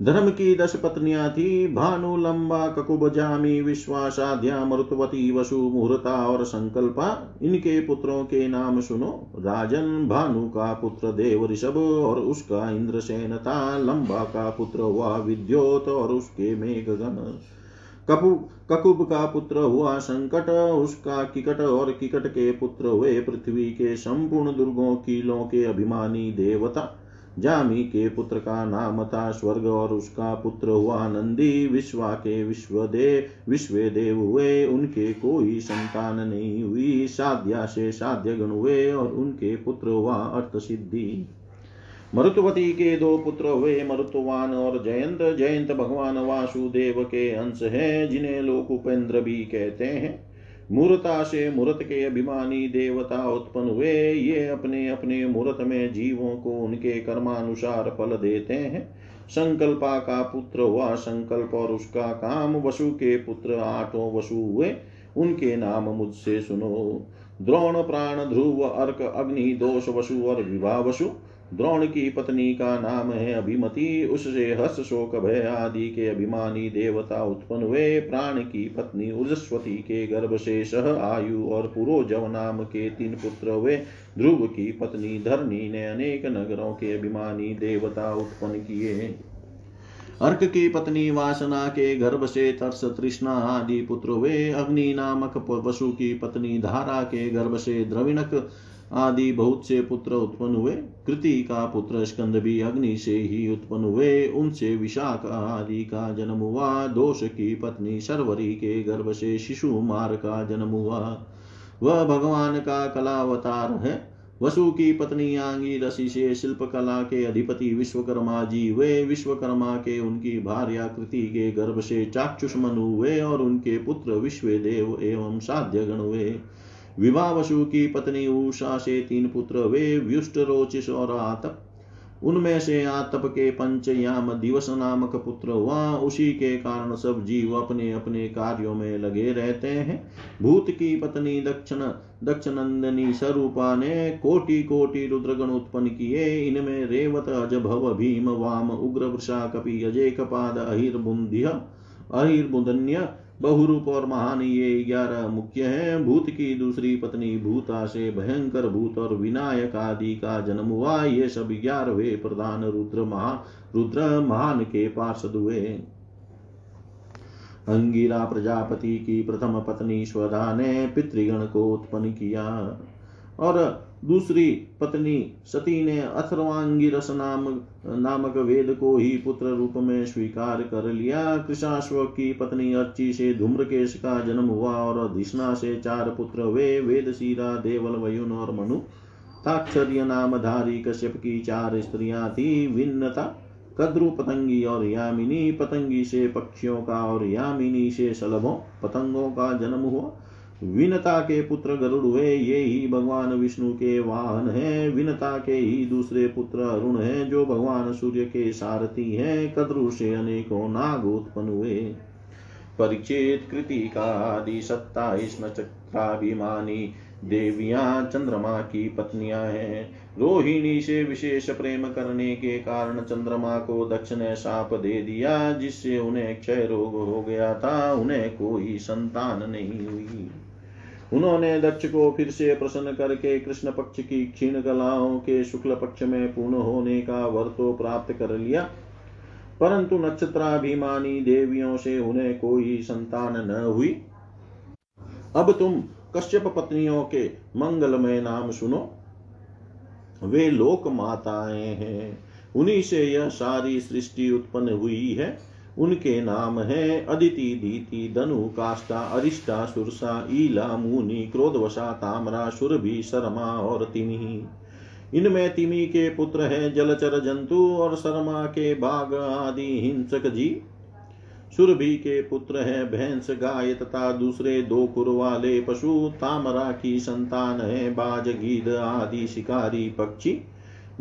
धर्म की दस पत्नियाँ थी भानु लंबा ककुब जामी विश्वासाध्या मरुतवती वसु मुहूर्ता और संकल्पा, इनके पुत्रों के नाम सुनो। राजन भानु का पुत्र देव ऋषभ और उसका इंद्रसेन था लंबा का पुत्र हुआ विद्योत और उसके मेघगन कपु, ककुब का पुत्र हुआ संकट, उसका किकट और किकट के पुत्र हुए पृथ्वी के संपूर्ण दुर्गों, किलों के अभिमानी देवता। जामी के पुत्र का नाम था स्वर्ग और उसका पुत्र हुआ नंदी। विश्वा के विश्वदेव विश्वदेव हुए, उनके कोई संतान नहीं हुई। साध्या से साध्य गण हुए और उनके पुत्र हुआ अर्थ सिद्धि। मरुतवती के दो पुत्र हुए, मरुतवान और जयंत। जयंत भगवान वासुदेव के अंश हैं, जिन्हें लोग उपेंद्र भी कहते हैं। मूर्ता से मूर्त के अभिमानी देवता उत्पन्न हुए। ये अपने अपने मूर्त में जीवों को उनके कर्मानुसार फल देते हैं। संकल्पा का पुत्र हुआ, संकल्प और उसका काम वसु के पुत्र आठों वसु हुए। उनके नाम मुझसे सुनो। द्रोण, प्राण, ध्रुव, अर्क, अग्नि, दोष वसु और विवाह वसु। द्रोण की पत्नी का नाम है अभिमति, उससे हर्ष शोक भय आदि के अभिमानी देवता उत्पन्न हुए। प्राण की पत्नी उजस्वती के गर्भ से सह आयु और पुरोजव नाम के तीन पुत्र हुए। ध्रुव की पत्नी धरणी ने अनेक नगरों के अभिमानी देवता उत्पन्न किए। अर्क की पत्नी वासना के गर्भ से तर्स तृष्णा आदि पुत्र वे अग्नि नामक वसु की पत्नी धारा के गर्भ से द्रविणक आदि बहुत से पुत्र उत्पन्न हुए। कृति का पुत्र स्कंद भी अग्नि से ही उत्पन्न हुए। उनसे विशाख आदि का जन्म हुआ। दोष की पत्नी शर्वरी के गर्भ से शिशु मार का जन्म हुआ। वह भगवान का कलावतार है। वसु की पत्नी आंगी रसी से शिल्प कला के अधिपति विश्वकर्मा जी वे विश्वकर्मा के उनकी भार्या कृति के गर्भ से चाक्षुष मनु हुए और उनके पुत्र विश्व देव एवं साध्य गण हुए। विवाह वसु की पत्नी उषा से तीन पुत्र, वे व्युष्ट रोचिस और आतप। उनमें से आतप के पंचयाम दिवस नामक पुत्र हुआ उसी के कारण सब जीव अपने अपने कार्यों में लगे रहते हैं। भूत की पत्नी दक्षिण दक्ष नंदनी स्वरूपा ने कोटि कोटि रुद्रगण उत्पन्न किए। इनमें रेवत अज भव भीम, वाम, उग्र वृषा कपि अजय कपाद अहिर्बुंध्य अहिर्बुदन्य बहुरूप और महान ये ग्यारह मुख्य हैं। भूत की दूसरी पत्नी भूता से भयंकर भूत और विनायक आदि का जन्म हुआ। ये सब ग्यारहवे प्रधान रुद्र महा रुद्र महान के पार्षद हुए। अंगिरा प्रजापति की प्रथम पत्नी स्वधा ने पितृगण को उत्पन्न किया। और दूसरी पत्नी सती ने अथर्वांगिरस नाम, नामक वेद को ही पुत्र रूप में स्वीकार कर लिया। कृषाश्व की पत्नी अर्ची से धूम्रकेश का जन्म हुआ और धिष्णा से चार पुत्र वे वेद देवल, वयुन और मनु। ताक्षर्य नामधारी कश्यप की चार स्त्रियाँ थी विन्नता कद्रु पतंगी और यामिनी। पतंगी से पक्षियों का और यामिनी से सलभों पतंगों का जन्म हुआ। विनता के पुत्र गरुड़ हुए, ये ही भगवान विष्णु के वाहन हैं। विनता के ही दूसरे पुत्र अरुण हैं, जो भगवान सूर्य के सारथी हैं। कद्रु से अनेकों नाग उत्पन्न हुए। परिचित कृति का आदि सत्ताईस नक्षत्राभिमानी देवियाँ, चंद्रमा की पत्नियाँ हैं। रोहिणी से विशेष प्रेम करने के कारण चंद्रमा को दक्ष ने साप दे दिया, जिससे उन्हें क्षय रोग हो गया था। उन्हें कोई संतान नहीं हुई। उन्होंने दक्ष को फिर से प्रसन्न करके कृष्ण पक्ष की क्षीण कलाओं के शुक्ल पक्ष में पूर्ण होने का वर तो प्राप्त कर लिया। परंतु नक्षत्राभिमानी देवियों से उन्हें कोई संतान न हुई। अब तुम कश्यप पत्नियों के मंगलमय नाम सुनो। वे लोक माताएँ हैं। उन्हीं से यह सारी सृष्टि उत्पन्न हुई है। उनके नाम है अदिति दीति धनु काष्टा अरिष्टा, सुरसा, ईला, मुनि, क्रोधवशा, तामरा सुरभि शर्मा और तिमी। इनमें तिमी के पुत्र है जलचर जंतु और शर्मा के बाघ आदि हिंसक जी सुरभि के पुत्र है भैंस, गाय तथा दूसरे दो कुर वाले पशु। तामरा की संतान है बाज गीद आदि शिकारी पक्षी।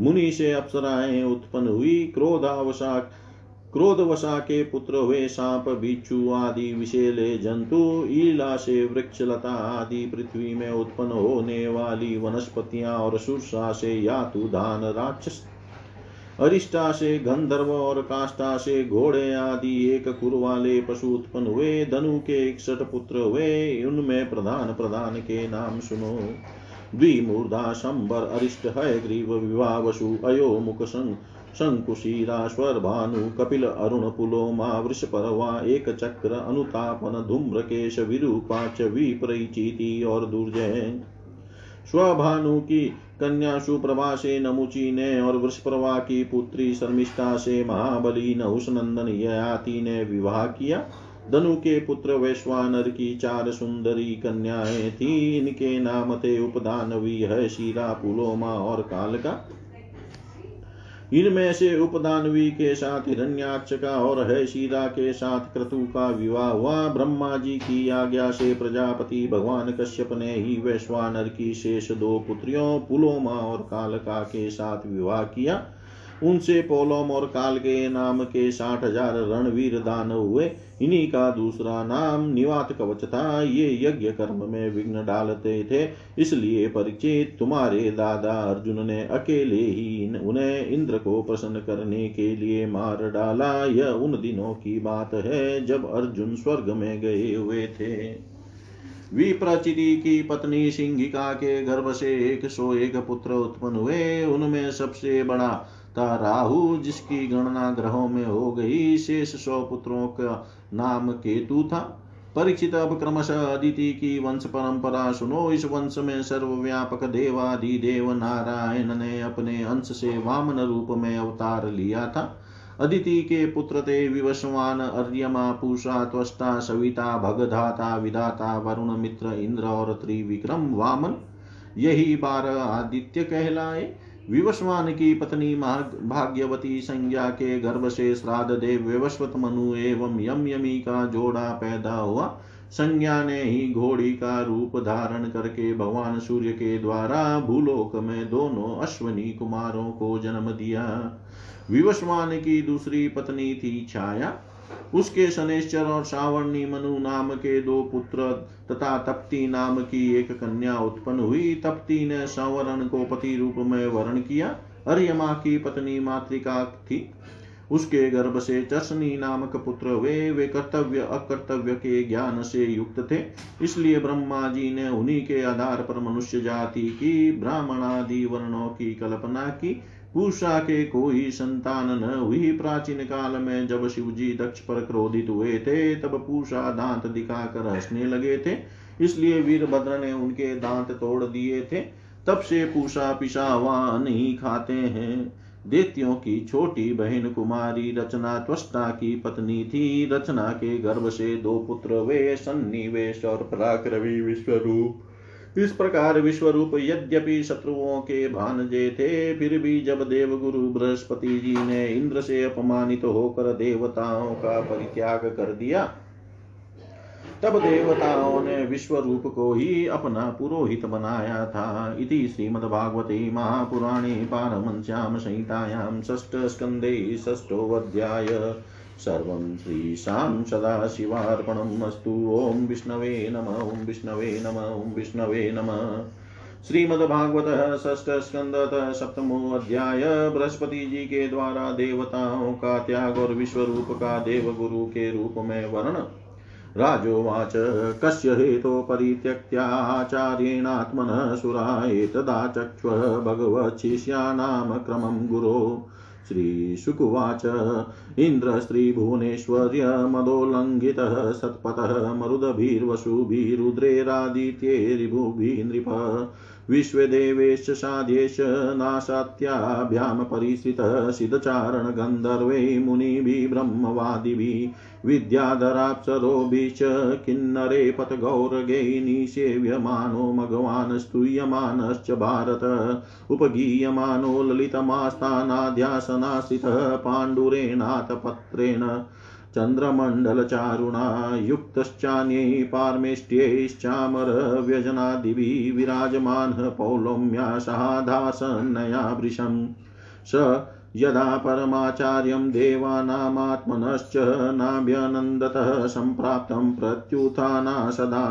मुनि से अप्सराएँ उत्पन्न हुई क्रोधावशाक क्रोधवशा के पुत्र हुए सांप बिच्छू आदि विशेले जंतु ईला से वृक्ष लता आदि पृथ्वी में उत्पन्न होने वाली वनस्पतियाँ और सुरसा से यातु, धान, राक्षस अरिष्टा से गंधर्व और काष्टा से घोड़े आदि एक कुर वाले पशु उत्पन्न हुए। धनु के इकसठ पुत्र हुए। उनमें प्रधान प्रधान के नाम सुनो। द्विमूर्धा, शंबर, अरिष्ट है ग्रीव विवाह वसु अयो मुख संग शंकुशीराश्वर भानु कपिल अरुण पुलोमा वृषपर्वा एक चक्र अनुतापन धूम्रकेश विरूपाच विप्रचीति और दुर्जय स्वभानु की कन्या सुप्रभा से नमुची ने और वृषप्रभा की पुत्री शर्मिष्ठा से महाबली नहुष नंदन ययाति ने विवाह किया। धनु के पुत्र वैश्वानर की चार सुंदरी कन्याएँ थी। इनके नाम थे उपदानवी है शीरा पुलोमा और कालका। इनमें से उपदानवी के साथ हिरण्याक्ष का और है शीरा के साथ क्रतु का विवाह हुआ। ब्रह्मा जी की आज्ञा से प्रजापति भगवान कश्यप ने ही वैश्वानर की शेष दो पुत्रियों, पुलोमा और कालका के साथ विवाह किया। उनसे पोलोम और काल के नाम के साठ हज़ार रणवीर दान हुए। इन्हीं का दूसरा नाम निवात कवच था। ये यज्ञ कर्म में विघ्न डालते थे। इसलिए परिचित तुम्हारे दादा अर्जुन ने अकेले ही उन्हें इंद्र को प्रसन्न करने के लिए मार डाला। यह उन दिनों की बात है जब अर्जुन स्वर्ग में गए हुए थे। विप्रचिति की पत्नी सिंहिका के गर्भ से एक सौ एक पुत्र उत्पन्न हुए। उनमें सबसे बड़ा था राहु, जिसकी गणना ग्रहों में हो गई, शेष सौ पुत्रों का नाम केतु था। परीक्षित अब क्रमशः अदिति की वंश परंपरा सुनो। इस वंश में सर्वव्यापक देवादि देव नारायण ने अपने अंश से वामन रूप में अवतार लिया था। अदिति के पुत्र थे विवस्वान, अर्यमा, पूषा, त्वष्टा, सविता, भगधाता, विधाता, वरुण, मित्र, इंद्र और त्रिविक्रम वामन। यही बारह आदित्य कहलाए। विवस्वान की पत्नी भाग्यवती संज्ञा के गर्भ से श्राद्ध देव विवस्वत मनु एवं यम यमी का जोड़ा पैदा हुआ। संज्ञा ने ही घोड़ी का रूप धारण करके भगवान सूर्य के द्वारा भूलोक में दोनों अश्वनी कुमारों को जन्म दिया। विवस्वान की दूसरी पत्नी थी छाया। उसके शनेश्वर और सावर्णी मनु नाम के दो पुत्र तथा तप्ती नाम की एक कन्या उत्पन्न हुई। तप्ती ने संवरण को पति रूप में वर्ण किया। अर्यमा की पत्नी मातृका थी। उसके गर्भ से चर्षणी नामक पुत्र वे वे कर्तव्य, अकर्तव्य के ज्ञान से युक्त थे। इसलिए ब्रह्मा जी ने उन्हीं के आधार पर मनुष्य जाति की ब्राह्मणादि वर्णों की कल्पना की। पूषा के कोई संतान न हुई। प्राचीन काल में जब शिवजी दक्ष पर क्रोधित हुए थे, तब पूषा दांत दिखाकर हंसने लगे थे। इसलिए वीरभद्र ने उनके दांत तोड़ दिए थे। तब से पूषा पिशावा नहीं खाते हैं। देत्यों की छोटी बहन कुमारी रचना त्वष्टा की पत्नी थी। रचना के गर्भ से दो पुत्र, वे सन्निवेश और पराक्रमी विश्वरूप। इस प्रकार विश्वरूप यद्यपि शत्रुओं के भानजे थे, फिर भी जब देवगुरु बृहस्पति जी ने इंद्र से अपमानित तो होकर देवताओं का परित्याग कर दिया, तब देवताओं ने विश्व रूप को ही अपना पुरोहित बनाया था। इति श्रीमद्भागवते महापुराणे पारमश्याम संहितायां षष्ठ स्कंदे षष्ठोऽध्याय। सर्वं श्रीशां सदाशिवार्पणम् अस्तु। ॐ विष्णवे नम, ॐ विष्णवे नम, ॐ विष्णवे नम। श्रीमद्भागवत षष्ठ स्कंदत सप्तमो अध्याय बृहस्पति जी के द्वारा देवताओं का त्याग और विश्व का देव गुरु के रूप में वर्ण। राजोवाच, कस्य हेतो परित्यक्त्याचार्येणात्मनः सुरा एतदाचक्ष्व भगवच्छिष्यानां क्रमं गुरो। श्रीशुकुवाच। इन्द्रस्त्रीभुवनेश्वर्यमदोल्लङ्घितः सत्पथः मरुदभिर्वसुभिरुद्रेरादित्ये रिभुभिः नृप विश्वदेवेश साध्येश नासात्याभ्यां परिस्थितः सिद्धचारणगन्धर्वै मुनिभिः ब्रह्मवादिभिः विद्याधराप्सरोभिश्च किन्नरे पथगौरगै निषेव्यमानो मघवान् स्तूयमानश्च भारत। उपगीयमानो ललितमास्थानाध्यासनाश्रितः पाण्डुरेणाथपत्रेण चन्द्रमण्डलचारुणा युक्तश्चान्यै पार्मेष्ट्यैश्चामरव्यजनादिभिः विराजमानः पौलोम्या सहाधासन्नया वृशं स यदा परमाचार्यं देवानामात्मनश्च नाभ्यनन्दतः सम्प्राप्तं प्रत्युत्थाना सदा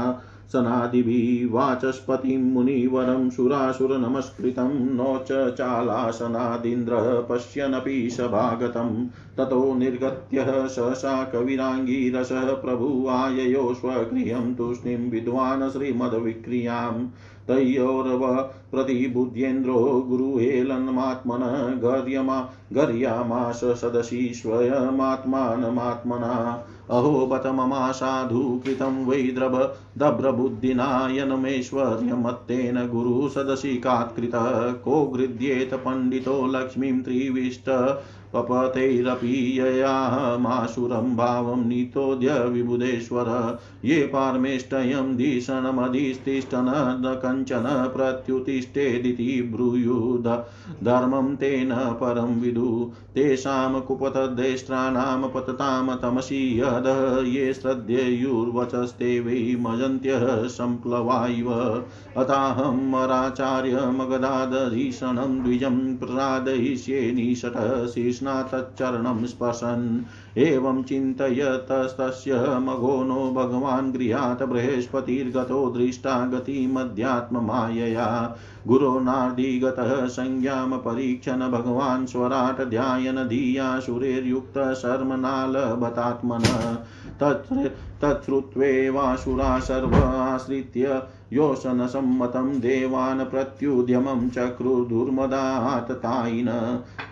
सनादिभिः वाचस्पतिं मुनिवरं सुरासुरनमस्कृतं नो च चालासनादिन्द्रः पश्यन्नपि सभागतं ततो निर्गत्यः सहसा कविराङ्गीरसः प्रभुवाययो स्वगृहं तूष्णीं विद्वान् श्रीमद्विक्रियाम् तयोरव प्रतिबुध्येन्द्रो गुरुहेलन्मात्मनः गर्यमा गर्यामास सदसि स्वयमात्मानमात्मना अहो बत ममा साधु कृतं वै द्रभ दभ्रबुद्धिनायनमेश्वर्यमत्तेन गुरुसदशिकात्कृतः को गृध्येत पण्डितो लक्ष्मीं त्रिविष्ट। पपतैरपि ययामासुरं भावं नीतोऽद्य विबुधेश्वर। ये पार्मेष्टयं धीषणमधिष्ठिष्टन न कञ्चन प्रत्युतिष्ठेदिति ब्रूयुध। धर्मं तेन परं विदु। तेषां कुपतद्रेष्ट्राणां पततां तमसि यद ये श्रद्धेयुर्वचस्ते वै मजन्त्यः सम्प्लवा इव अताहमराचार्यमगदादरीषणं द्विजं प्रसादयिष्ये निषटः शीर्ष्णा तच्चरणं स्पशन् एवं चिन्तयतस्तस्य मघो नो भगवान् गृहात् बृहस्पतिर्गतो दृष्टा गतिमध्यात्ममायया। गुरोनार्दिगतः संज्ञां परीक्षन् भगवान् स्वराट् ध्यायन् धिया सुरेर्युक्तः शर्मनालभतात्मनः। तच्छ्रुत्वेवासुरा सर्व आश्रित्य योषनसम्मतं देवान् प्रत्युद्यमं चक्रुर्दुर्मदाततायिन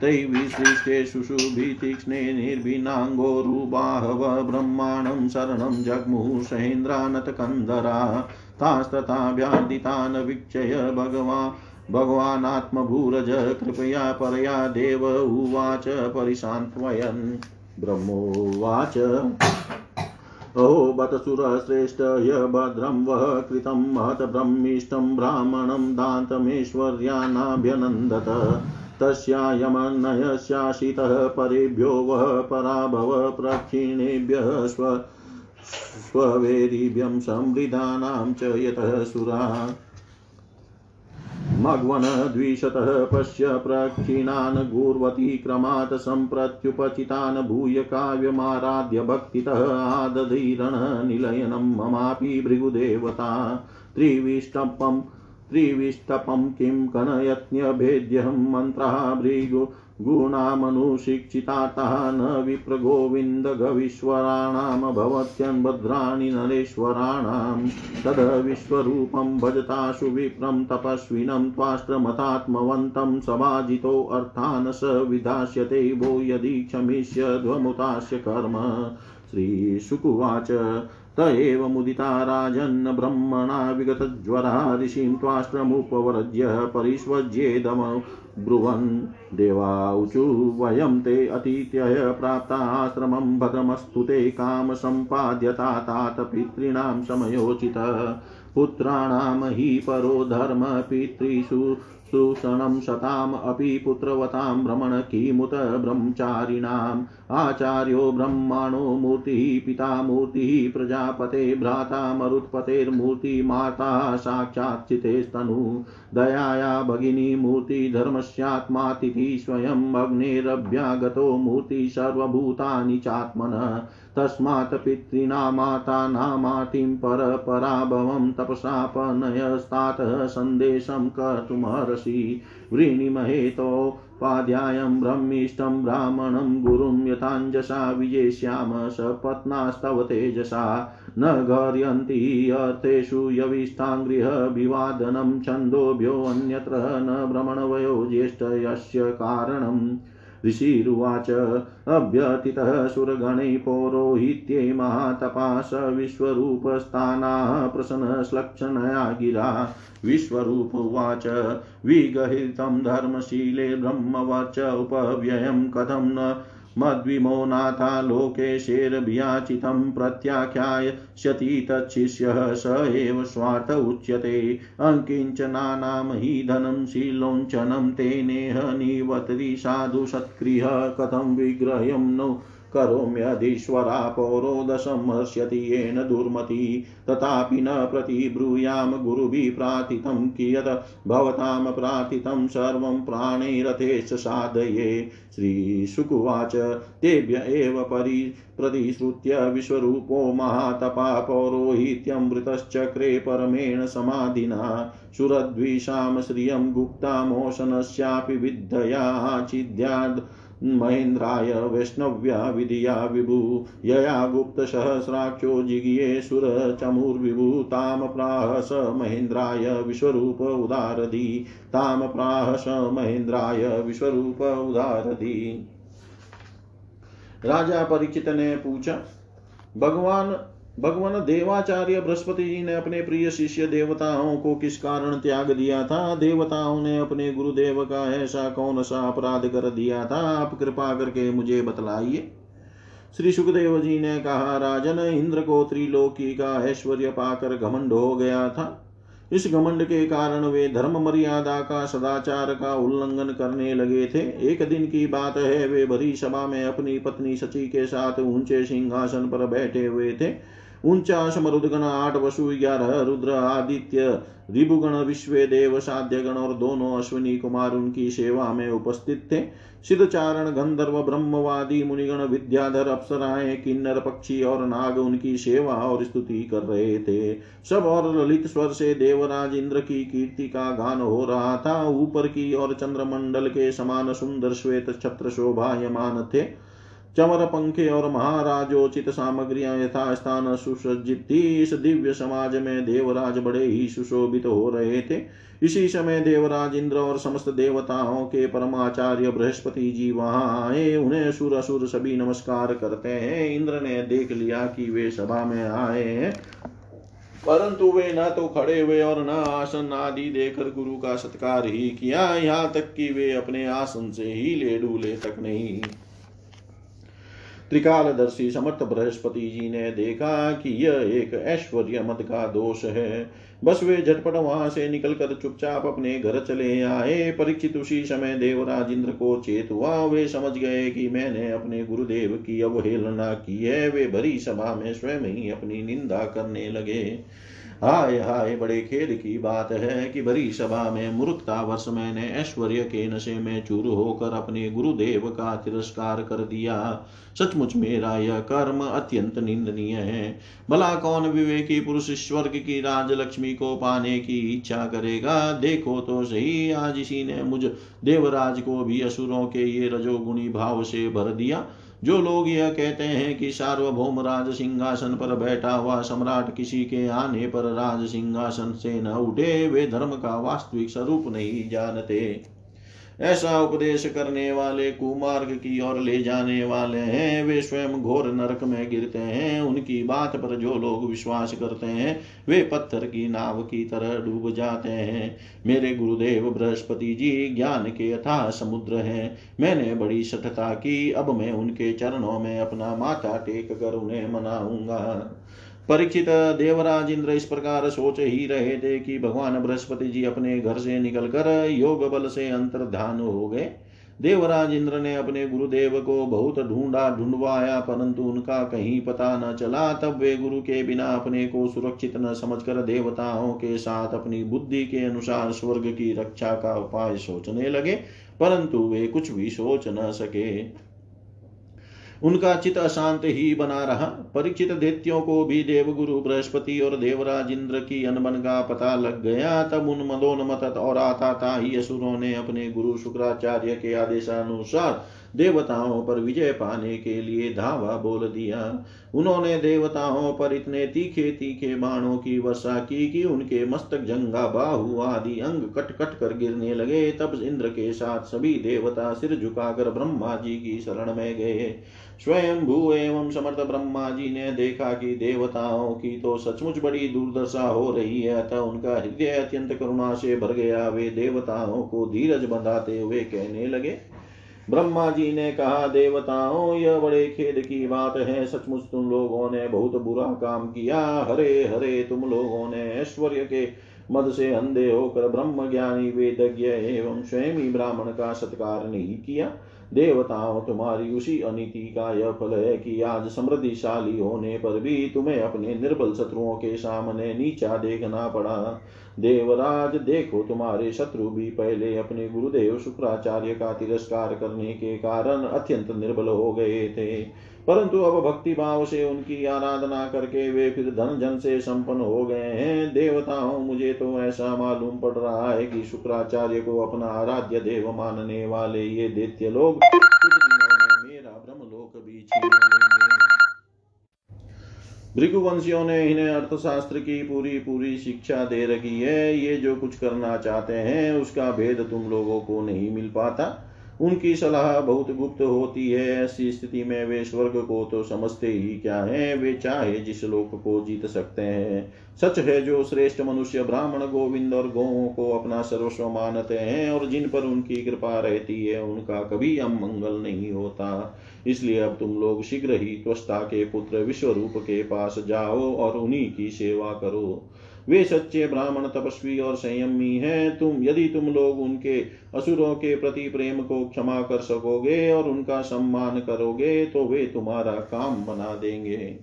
तैविसृष्टेषु सुभीतीक्ष्णे निर्भिनाङ्गोरुबाहव ब्रह्माणं शरणं जग्मुः सहेन्द्रानतकन्दरा तास्तथाभ्यादितान् वीक्षय भगवान् भगवानात्मभूरज कृपया परया देव उवाच परिशान्त्वयन् ब्रह्मोवाच। अहो बत सुरश्रेष्ठ य भद्रं वः कृतं महतब्रह्मीष्टं ब्राह्मणं दान्तमेश्वर्यानाभ्यनन्दत तस्यायमन्नयस्याशितः परेभ्यो वः पराभव प्रक्षिणेभ्यः स्व स्ववेदिभ्यं संवृधानां च यतः सुरा। मघ्वनद्विषतः पश्य प्रक्षिणान् गुर्वती क्रमात् सम्प्रत्युपचितान् भूय काव्यमाराध्य भक्तितः आदधीरणनिलयनं ममापि भृगुदेवता। त्रिविष्टपं त्रिविष्टपं किं कनयत्न्यभेद्यहं मन्त्रः भृगु गुणामनुशिक्षितातः न विप्रगोविन्दगवीश्वराणामभवत्यन्भद्राणि नरेश्वराणां तद विश्वरूपं भजताशु विप्रं तपस्विनं त्वाष्ट्रमतात्मवन्तं समाजितोऽर्थान् स विधास्यते वो यदि क्षमिष्यध्वमुतास्य कर्म। श्रीशुकुवाच। त एव मुदिता राजन् ब्रह्मणा विगतज्वरा ऋषिं त्वाष्ट्रमुपवरज्य परिष्वज्येदम ब्रुवन्। देवाऊचु वयं ते अतीत्यय प्राप्ताश्रमं भद्रमस्तु ते कामसम्पाद्यता तात पितॄणां समयोचितः। पुत्राणां हि परो धर्म पितृषु शोषणं शताम् अपि पुत्रवतां भ्रमण किमुत ब्रह्मचारिणाम्। आचार्यो ब्रह्माणो मूर्तिः, पिता मूर्तिः, प्रजापते भ्राता मरुत्पतेर्मूर्तिमाता साक्षात् चितेस्तनु। दयाया भगिनी मूर्तिधर्मस्यात्मातिथि स्वयम् अग्नेरभ्यागतो मूर्ति, सर्वभूतानि चात्मनः। तस्मात् पितॄणामातानामातिं परपराभवं तपसापनयस्तातः सन्देशं कर्तुमर्हसि। वृणिमहेतोपाध्यायं ब्रह्मीष्टं ब्राह्मणं गुरुं यथाञ्जसा विजेष्याम सपत्नास्तव तेजसा। न गौर्यन्ति अर्थेषु यविष्ठाङ्गृहभिवादनं छन्दोभ्योऽन्यत्र न भ्रमणवयो ज्येष्ठयस्य कारणम्। ऋषिरुवाच अभ्यथितः सुरगणैः पौरोहित्ये महातपास विश्वरूपस्थानाः प्रसन्नश्लक्षणया गिरा विश्वरूपवाच, विगहितं धर्मशीले ब्रह्मवाच, उपव्ययं कथं न मद्विमो नाथा लोकेशेरभियाचितं प्रत्याख्यास्यति तच्छिष्यः स एव स्वार्थ उच्यते। अङ्किञ्चनानां हि धनं शीलोञ्चनं तेनेह निवतति साधु सत्क्रियः कथं विग्रह्यं नो करोम्यधीश्वरा पौरोदशं हर्ष्यति येन दुर्मति। तथापि न प्रतिब्रूयाम गुरुभिः प्रार्थितं कियत्। भवतां प्रार्थितं सर्वं प्राणैरथेश्च साधये। श्रीशुकुवाच। तेभ्य एव परि प्रतिश्रुत्य विश्वरूपो महातपा पौरोहित्यमृतश्चक्रे परमेण समाधिना। सुरद्विषां श्रियं गुप्तामोशनस्यापि विद्धया चिद्याद्। महेन्द्राय वैष्णव्या विधिया विभु, यया गुप्तसहस्राक्षो जिगिये सुरचमुर्विभु ताम प्राह स महेन्द्राय विश्वरूप उदारधि ताम प्राह स महेन्द्राय विश्वरूप उदारधि राजा परीक्षित ने पूछा, भगवान भगवान देवाचार्य बृहस्पति जी ने अपने प्रिय शिष्य देवताओं को किस कारण त्याग दिया था? देवताओं ने अपने गुरुदेव का ऐसा कौन सा अपराध कर दिया था? आप कृपा करके मुझे बतलाइए। श्री सुखदेव जी ने कहा, राजन, इंद्र को त्रिलोकी का ऐश्वर्य पाकर घमंड हो गया था। इस घमंड के कारण वे धर्म मर्यादा का सदाचार का उल्लंघन करने लगे थे। एक दिन की बात है, वे भरी सभा में अपनी पत्नी सची के साथ ऊँचे सिंहासन पर बैठे हुए थे। उनचास मरुदगण आठ वसु ग्यारह रुद्र, आदित्य रिभुगण विश्व, देव साध्य गण और दोनों अश्विनी कुमार उनकी सेवा में उपस्थित थे। सिद्धचारण, गंधर्व, ब्रह्मवादी, मुनिगण, विद्याधर, अप्सराएँ, किन्नर, पक्षी और नाग उनकी सेवा और स्तुति कर रहे थे। सब और ललित स्वर से देवराज इंद्र की कीर्ति का गान हो रहा था। ऊपर की और चंद्रमंडल के समान सुंदर श्वेत छत्र शोभायमान थे। चमर पंखे और महाराजोचित सामग्रियाँ यथा स्थान सुसज्जित थी। इस दिव्य समाज में देवराज बड़े ही सुशोभित तो हो रहे थे। इसी समय देवराज इंद्र और समस्त देवताओं के परमाचार्य बृहस्पति जी वहाँ आए। उन्हें सुर असुर सभी नमस्कार करते हैं। इंद्र ने देख लिया कि वे सभा में आए हैं। परंतु वे न तो खड़े हुए और न आसन आदि देकर गुरु का सत्कार ही किया। यहाँ तक कि वे अपने आसन से ही ले डूले तक नहीं। त्रिकालदर्शी समर्थ बृहस्पति जी ने देखा कि यह एक ऐश्वर्य मत का दोष है। बस वे झटपट वहाँ से निकलकर चुपचाप अपने घर चले आए। परीक्षित उसी समय देवराज इंद्र को चेत हुआ। वे समझ गए कि मैंने अपने गुरुदेव की अवहेलना की है। वे भरी सभा में स्वयं ही अपनी निंदा करने लगे। हाय हाय, बड़े खेद की बात है कि बड़ी सभा में मूर्खता वर्ष मैंने ऐश्वर्य के नशे में चूर होकर अपने गुरुदेव का तिरस्कार कर दिया। सचमुच मेरा यह कर्म अत्यंत निंदनीय है। भला कौन विवेकी पुरुष स्वर्ग की राजलक्ष्मी को पाने की इच्छा करेगा? देखो तो सही, आज इसी ने मुझ देवराज को भी असुरों के ये रजोगुणी भाव से भर दिया। जो लोग यह कहते हैं कि सार्वभौम राज सिंहासन पर बैठा हुआ सम्राट किसी के आने पर राज सिंहासन से न उठे, वे धर्म का वास्तविक स्वरूप नहीं जानते। ऐसा उपदेश करने वाले कुमार्ग की ओर ले जाने वाले हैं। वे स्वयं घोर नरक में गिरते हैं। उनकी बात पर जो लोग विश्वास करते हैं, वे पत्थर की नाव की तरह डूब जाते हैं। मेरे गुरुदेव, बृहस्पति जी, ज्ञान के यथा समुद्र हैं। मैंने बड़ी सठता की। अब मैं उनके चरणों में अपना माथा टेक कर उन्हें मनाऊँगा। परीक्षित देवराज इंद्र इस प्रकार सोच ही रहे थे कि भगवान बृहस्पति जी अपने घर से निकलकर योग बल से अंतर्धान हो गए। देवराज इंद्र ने अपने गुरुदेव को बहुत ढूंढा, ढूंढवाया, परंतु उनका कहीं पता न चला। तब वे गुरु के बिना अपने को सुरक्षित न समझकर देवताओं के साथ अपनी बुद्धि के अनुसार स्वर्ग की रक्षा का उपाय सोचने लगे, परंतु वे कुछ भी सोच न सके। उनका चित अशांत ही बना रहा। परीक्षित दैत्यों को भी देवगुरु, बृहस्पति और देवराज इंद्र की अनबन का पता लग गया। तब उन मदोन्मत और आता ही असुरों ने अपने गुरु शुक्राचार्य के आदेशानुसार देवताओं पर विजय पाने के लिए धावा बोल दिया। उन्होंने देवताओं पर इतने तीखे तीखे बाणों की वर्षा की कि उनके मस्तक, जंगा, बाहु आदि अंग कट कट कर गिरने लगे। तब इंद्र के साथ सभी देवता सिर झुकाकर ब्रह्मा जी की शरण में गए। स्वयं भू एवं समर्थ ब्रह्मा जी ने देखा कि देवताओं की तो सचमुच बड़ी दुर्दशा हो रही है, अतः उनका हृदय अत्यंत करुणा से भर गया। वे देवताओं को धीरज बंधाते हुए कहने लगे ब्रह्मा जी ने कहा, देवताओं, यह बड़े खेद की बात है। सचमुच तुम लोगों ने बहुत बुरा काम किया। हरे हरे, तुम लोगों ने ऐश्वर्य के मद से अंधे होकर ब्रह्म ज्ञानी वेदज्ञ एवं स्वयं ब्राह्मण का सत्कार नहीं किया। देवताओं तुम्हारी उसी अनिति का यह फल है कि आज समृद्धिशाली होने पर भी तुम्हें अपने निर्बल शत्रुओं के सामने नीचा देखना पड़ा। देवराज, देखो तुम्हारे शत्रु भी पहले अपने गुरुदेव शुक्राचार्य का तिरस्कार करने के कारण अत्यंत निर्बल हो गए थे। परंतु अब भक्ति भाव से उनकी आराधना करके वे फिर धन जन से संपन्न हो गए हैं। देवताओं, मुझे तो ऐसा मालूम पड़ रहा है कि शुक्राचार्य को अपना आराध्य देव मानने वाले ये दैत्य लोग कुछ दिनों में मेरा ब्रह्मलोक भी छीन भृगुवंशियों ने इन्हें अर्थशास्त्र की पूरी पूरी शिक्षा दे रखी है। ये जो कुछ करना चाहते हैं, उसका भेद तुम लोगों को नहीं मिल पाता। उनकी सलाह बहुत गुप्त होती है। ऐसी स्थिति में वे स्वर्ग को तो समझते ही क्या है? वे चाहे जिस लोक को जीत सकते हैं। सच है, जो श्रेष्ठ मनुष्य ब्राह्मण गोविंद और गौों को अपना सर्वस्व मानते हैं और जिन पर उनकी कृपा रहती है, उनका कभी अमंगल नहीं होता। इसलिए अब तुम लोग शीघ्र ही त्वस्ता के पुत्र विश्वरूप के पास जाओ और उन्हीं की सेवा करो। वे सच्चे ब्राह्मण, तपस्वी और संयमी हैं। तुम, यदि तुम लोग उनके असुरों के प्रति प्रेम को क्षमा कर सकोगे और उनका सम्मान करोगे तो वे तुम्हारा काम बना देंगे।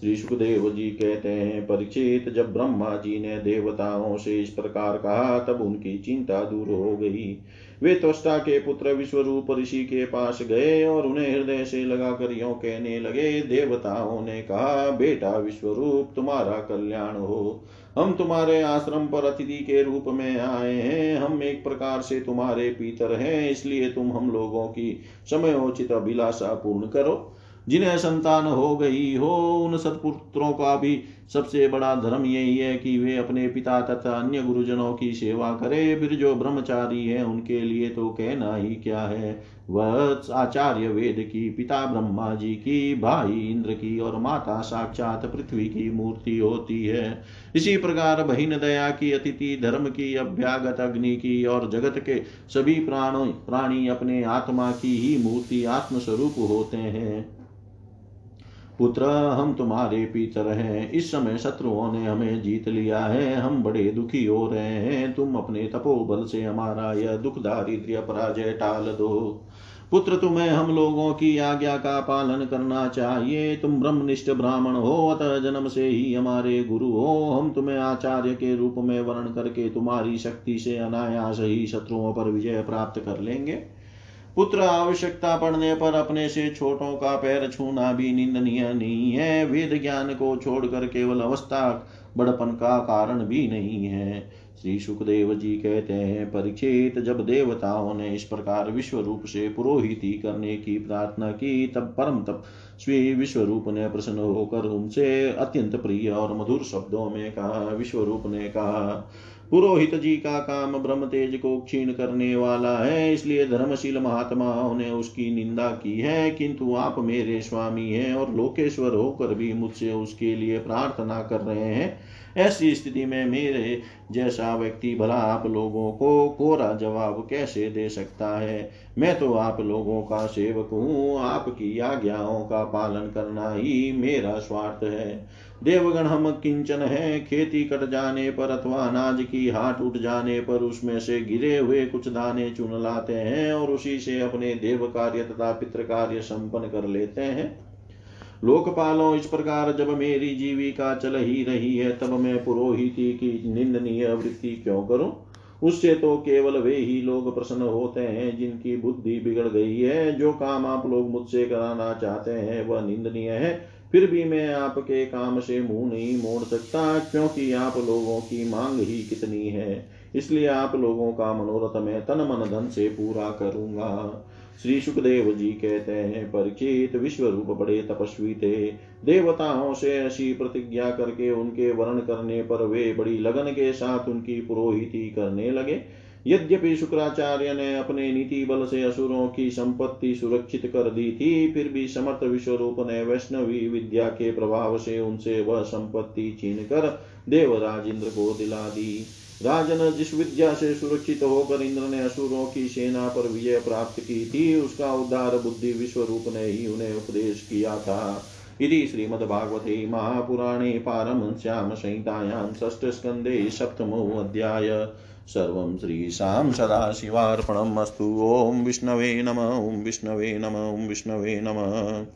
श्री सुखदेव जी कहते हैं परीक्षित जब ब्रह्मा जी ने देवताओं से इस प्रकार कहा, तब उनकी चिंता दूर हो गई। वे त्वष्टा के पुत्र विश्वरूप ऋषि के पास गए और उन्हें हृदय से लगाकर यो कहने लगे, देवताओं ने कहा, बेटा विश्वरूप, तुम्हारा कल्याण हो। हम तुम्हारे आश्रम पर अतिथि के रूप में आए हैं। हम एक प्रकार से तुम्हारे पीतर हैं, इसलिए तुम हम लोगों की समयोचित अभिलाषा पूर्ण करो। जिन्हें संतान हो गई हो, उन सत्पुत्रों का भी सबसे बड़ा धर्म यही है कि वे अपने पिता तथा अन्य गुरुजनों की सेवा करे। फिर जो ब्रह्मचारी है, उनके लिए तो कहना ही क्या है? वह आचार्य वेद की, पिता ब्रह्मा जी की, भाई इंद्र की और माता साक्षात पृथ्वी की मूर्ति होती है। इसी प्रकार बहिन दया की, अतिथि धर्म की, अभ्यागत अग्नि की और जगत के सभी प्राणों, प्राणी अपने आत्मा की ही मूर्ति आत्मस्वरूप होते हैं। पुत्र, हम तुम्हारे पीतर हैं। इस समय शत्रुओं ने हमें जीत लिया है। हम बड़े दुखी हो रहे हैं। तुम अपने तपोबल से हमारा यह दुख दारिद्र्य पराजय टाल दो। पुत्र, तुम्हें हम लोगों की आज्ञा का पालन करना चाहिए। तुम ब्रह्मनिष्ठ ब्राह्मण हो, अतः जन्म से ही हमारे गुरु हो। हम तुम्हें आचार्य के रूप में वर्ण करके तुम्हारी शक्ति से अनायास ही शत्रुओं पर विजय प्राप्त कर लेंगे। पुत्र आवश्यकता पड़ने पर अपने से छोटों का पैर छूना भी निंदनीय नहीं है। वेद ज्ञान को छोड़कर केवल अवस्था, बड़पन का कारण भी नहीं है। श्री सुखदेव जी कहते हैं परीक्षित जब देवताओं ने इस प्रकार विश्व रूप से पुरोहिती करने की प्रार्थना की, तब परम तप श्री विश्व रूप ने प्रसन्न होकर उनसे अत्यंत प्रिय और मधुर शब्दों में कहा। विश्व रूप ने कहा पुरोहित जी का काम ब्रह्म तेज को क्षीण करने वाला है, इसलिए धर्मशील महात्माओं ने उसकी निंदा की है, किंतु आप मेरे स्वामी हैं और लोकेश्वर होकर भी मुझसे उसके लिए प्रार्थना कर रहे हैं। ऐसी स्थिति में मेरे जैसा व्यक्ति भला आप लोगों को कोरा जवाब कैसे दे सकता है? मैं तो आप लोगों का सेवक हूँ, आपकी आज्ञाओं का पालन करना ही मेरा स्वार्थ है। देवगण हम किंचन है, खेती कट जाने पर अथवा अनाज की हाट उठ जाने पर उसमें से गिरे हुए कुछ दाने चुन लाते हैं और उसी से अपने देव कार्य तथा पितृ कार्य संपन्न कर लेते हैं। लोकपालों इस प्रकार जब मेरी जीविका चल ही रही है, तब मैं पुरोहिती की निंदनीय वृत्ति क्यों करूँ? उससे तो केवल वे ही लोग प्रसन्न होते हैं जिनकी बुद्धि बिगड़ गई है। जो काम आप लोग मुझसे कराना चाहते हैं, वह निंदनीय है। फिर भी मैं आपके काम से मुँह नहीं मोड़ सकता, क्योंकि आप लोगों की मांग ही कितनी है। इसलिए आप लोगों का मनोरथ मैं तन मन धन से पूरा करूँगा। श्री सुखदेव जी कहते हैं परीक्षित विश्व रूप बड़े तपस्वी थे। देवताओं से ऐसी प्रतिज्ञा करके उनके वर्ण करने पर वे बड़ी लगन के साथ उनकी पुरोहिती करने लगे। यद्यपि शुक्राचार्य ने अपने नीति बल से असुरों की संपत्ति सुरक्षित कर दी थी, फिर भी समर्थ विश्वरूप ने वैष्णवी विद्या के प्रभाव से उनसे वह संपत्ति छीन कर देवराज इंद्र को दिला दी। राजन जिस विद्या से सुरक्षित होकर इंद्र ने असुरों की सेना पर विजय प्राप्त की थी, उसका उद्धार बुद्धि विश्व रूप ने ही उन्हें उपदेश किया था। इति श्रीमद्भागवते महापुराणे पारमश्याम संहितायां षष्ठस्कन्धे सप्तमोऽध्याय सर्वं श्रीशां सदाशिवार्पणम् अस्तु। ॐ विष्णवे नम, ॐ विष्णवे नम, ॐ विष्णवे नमः।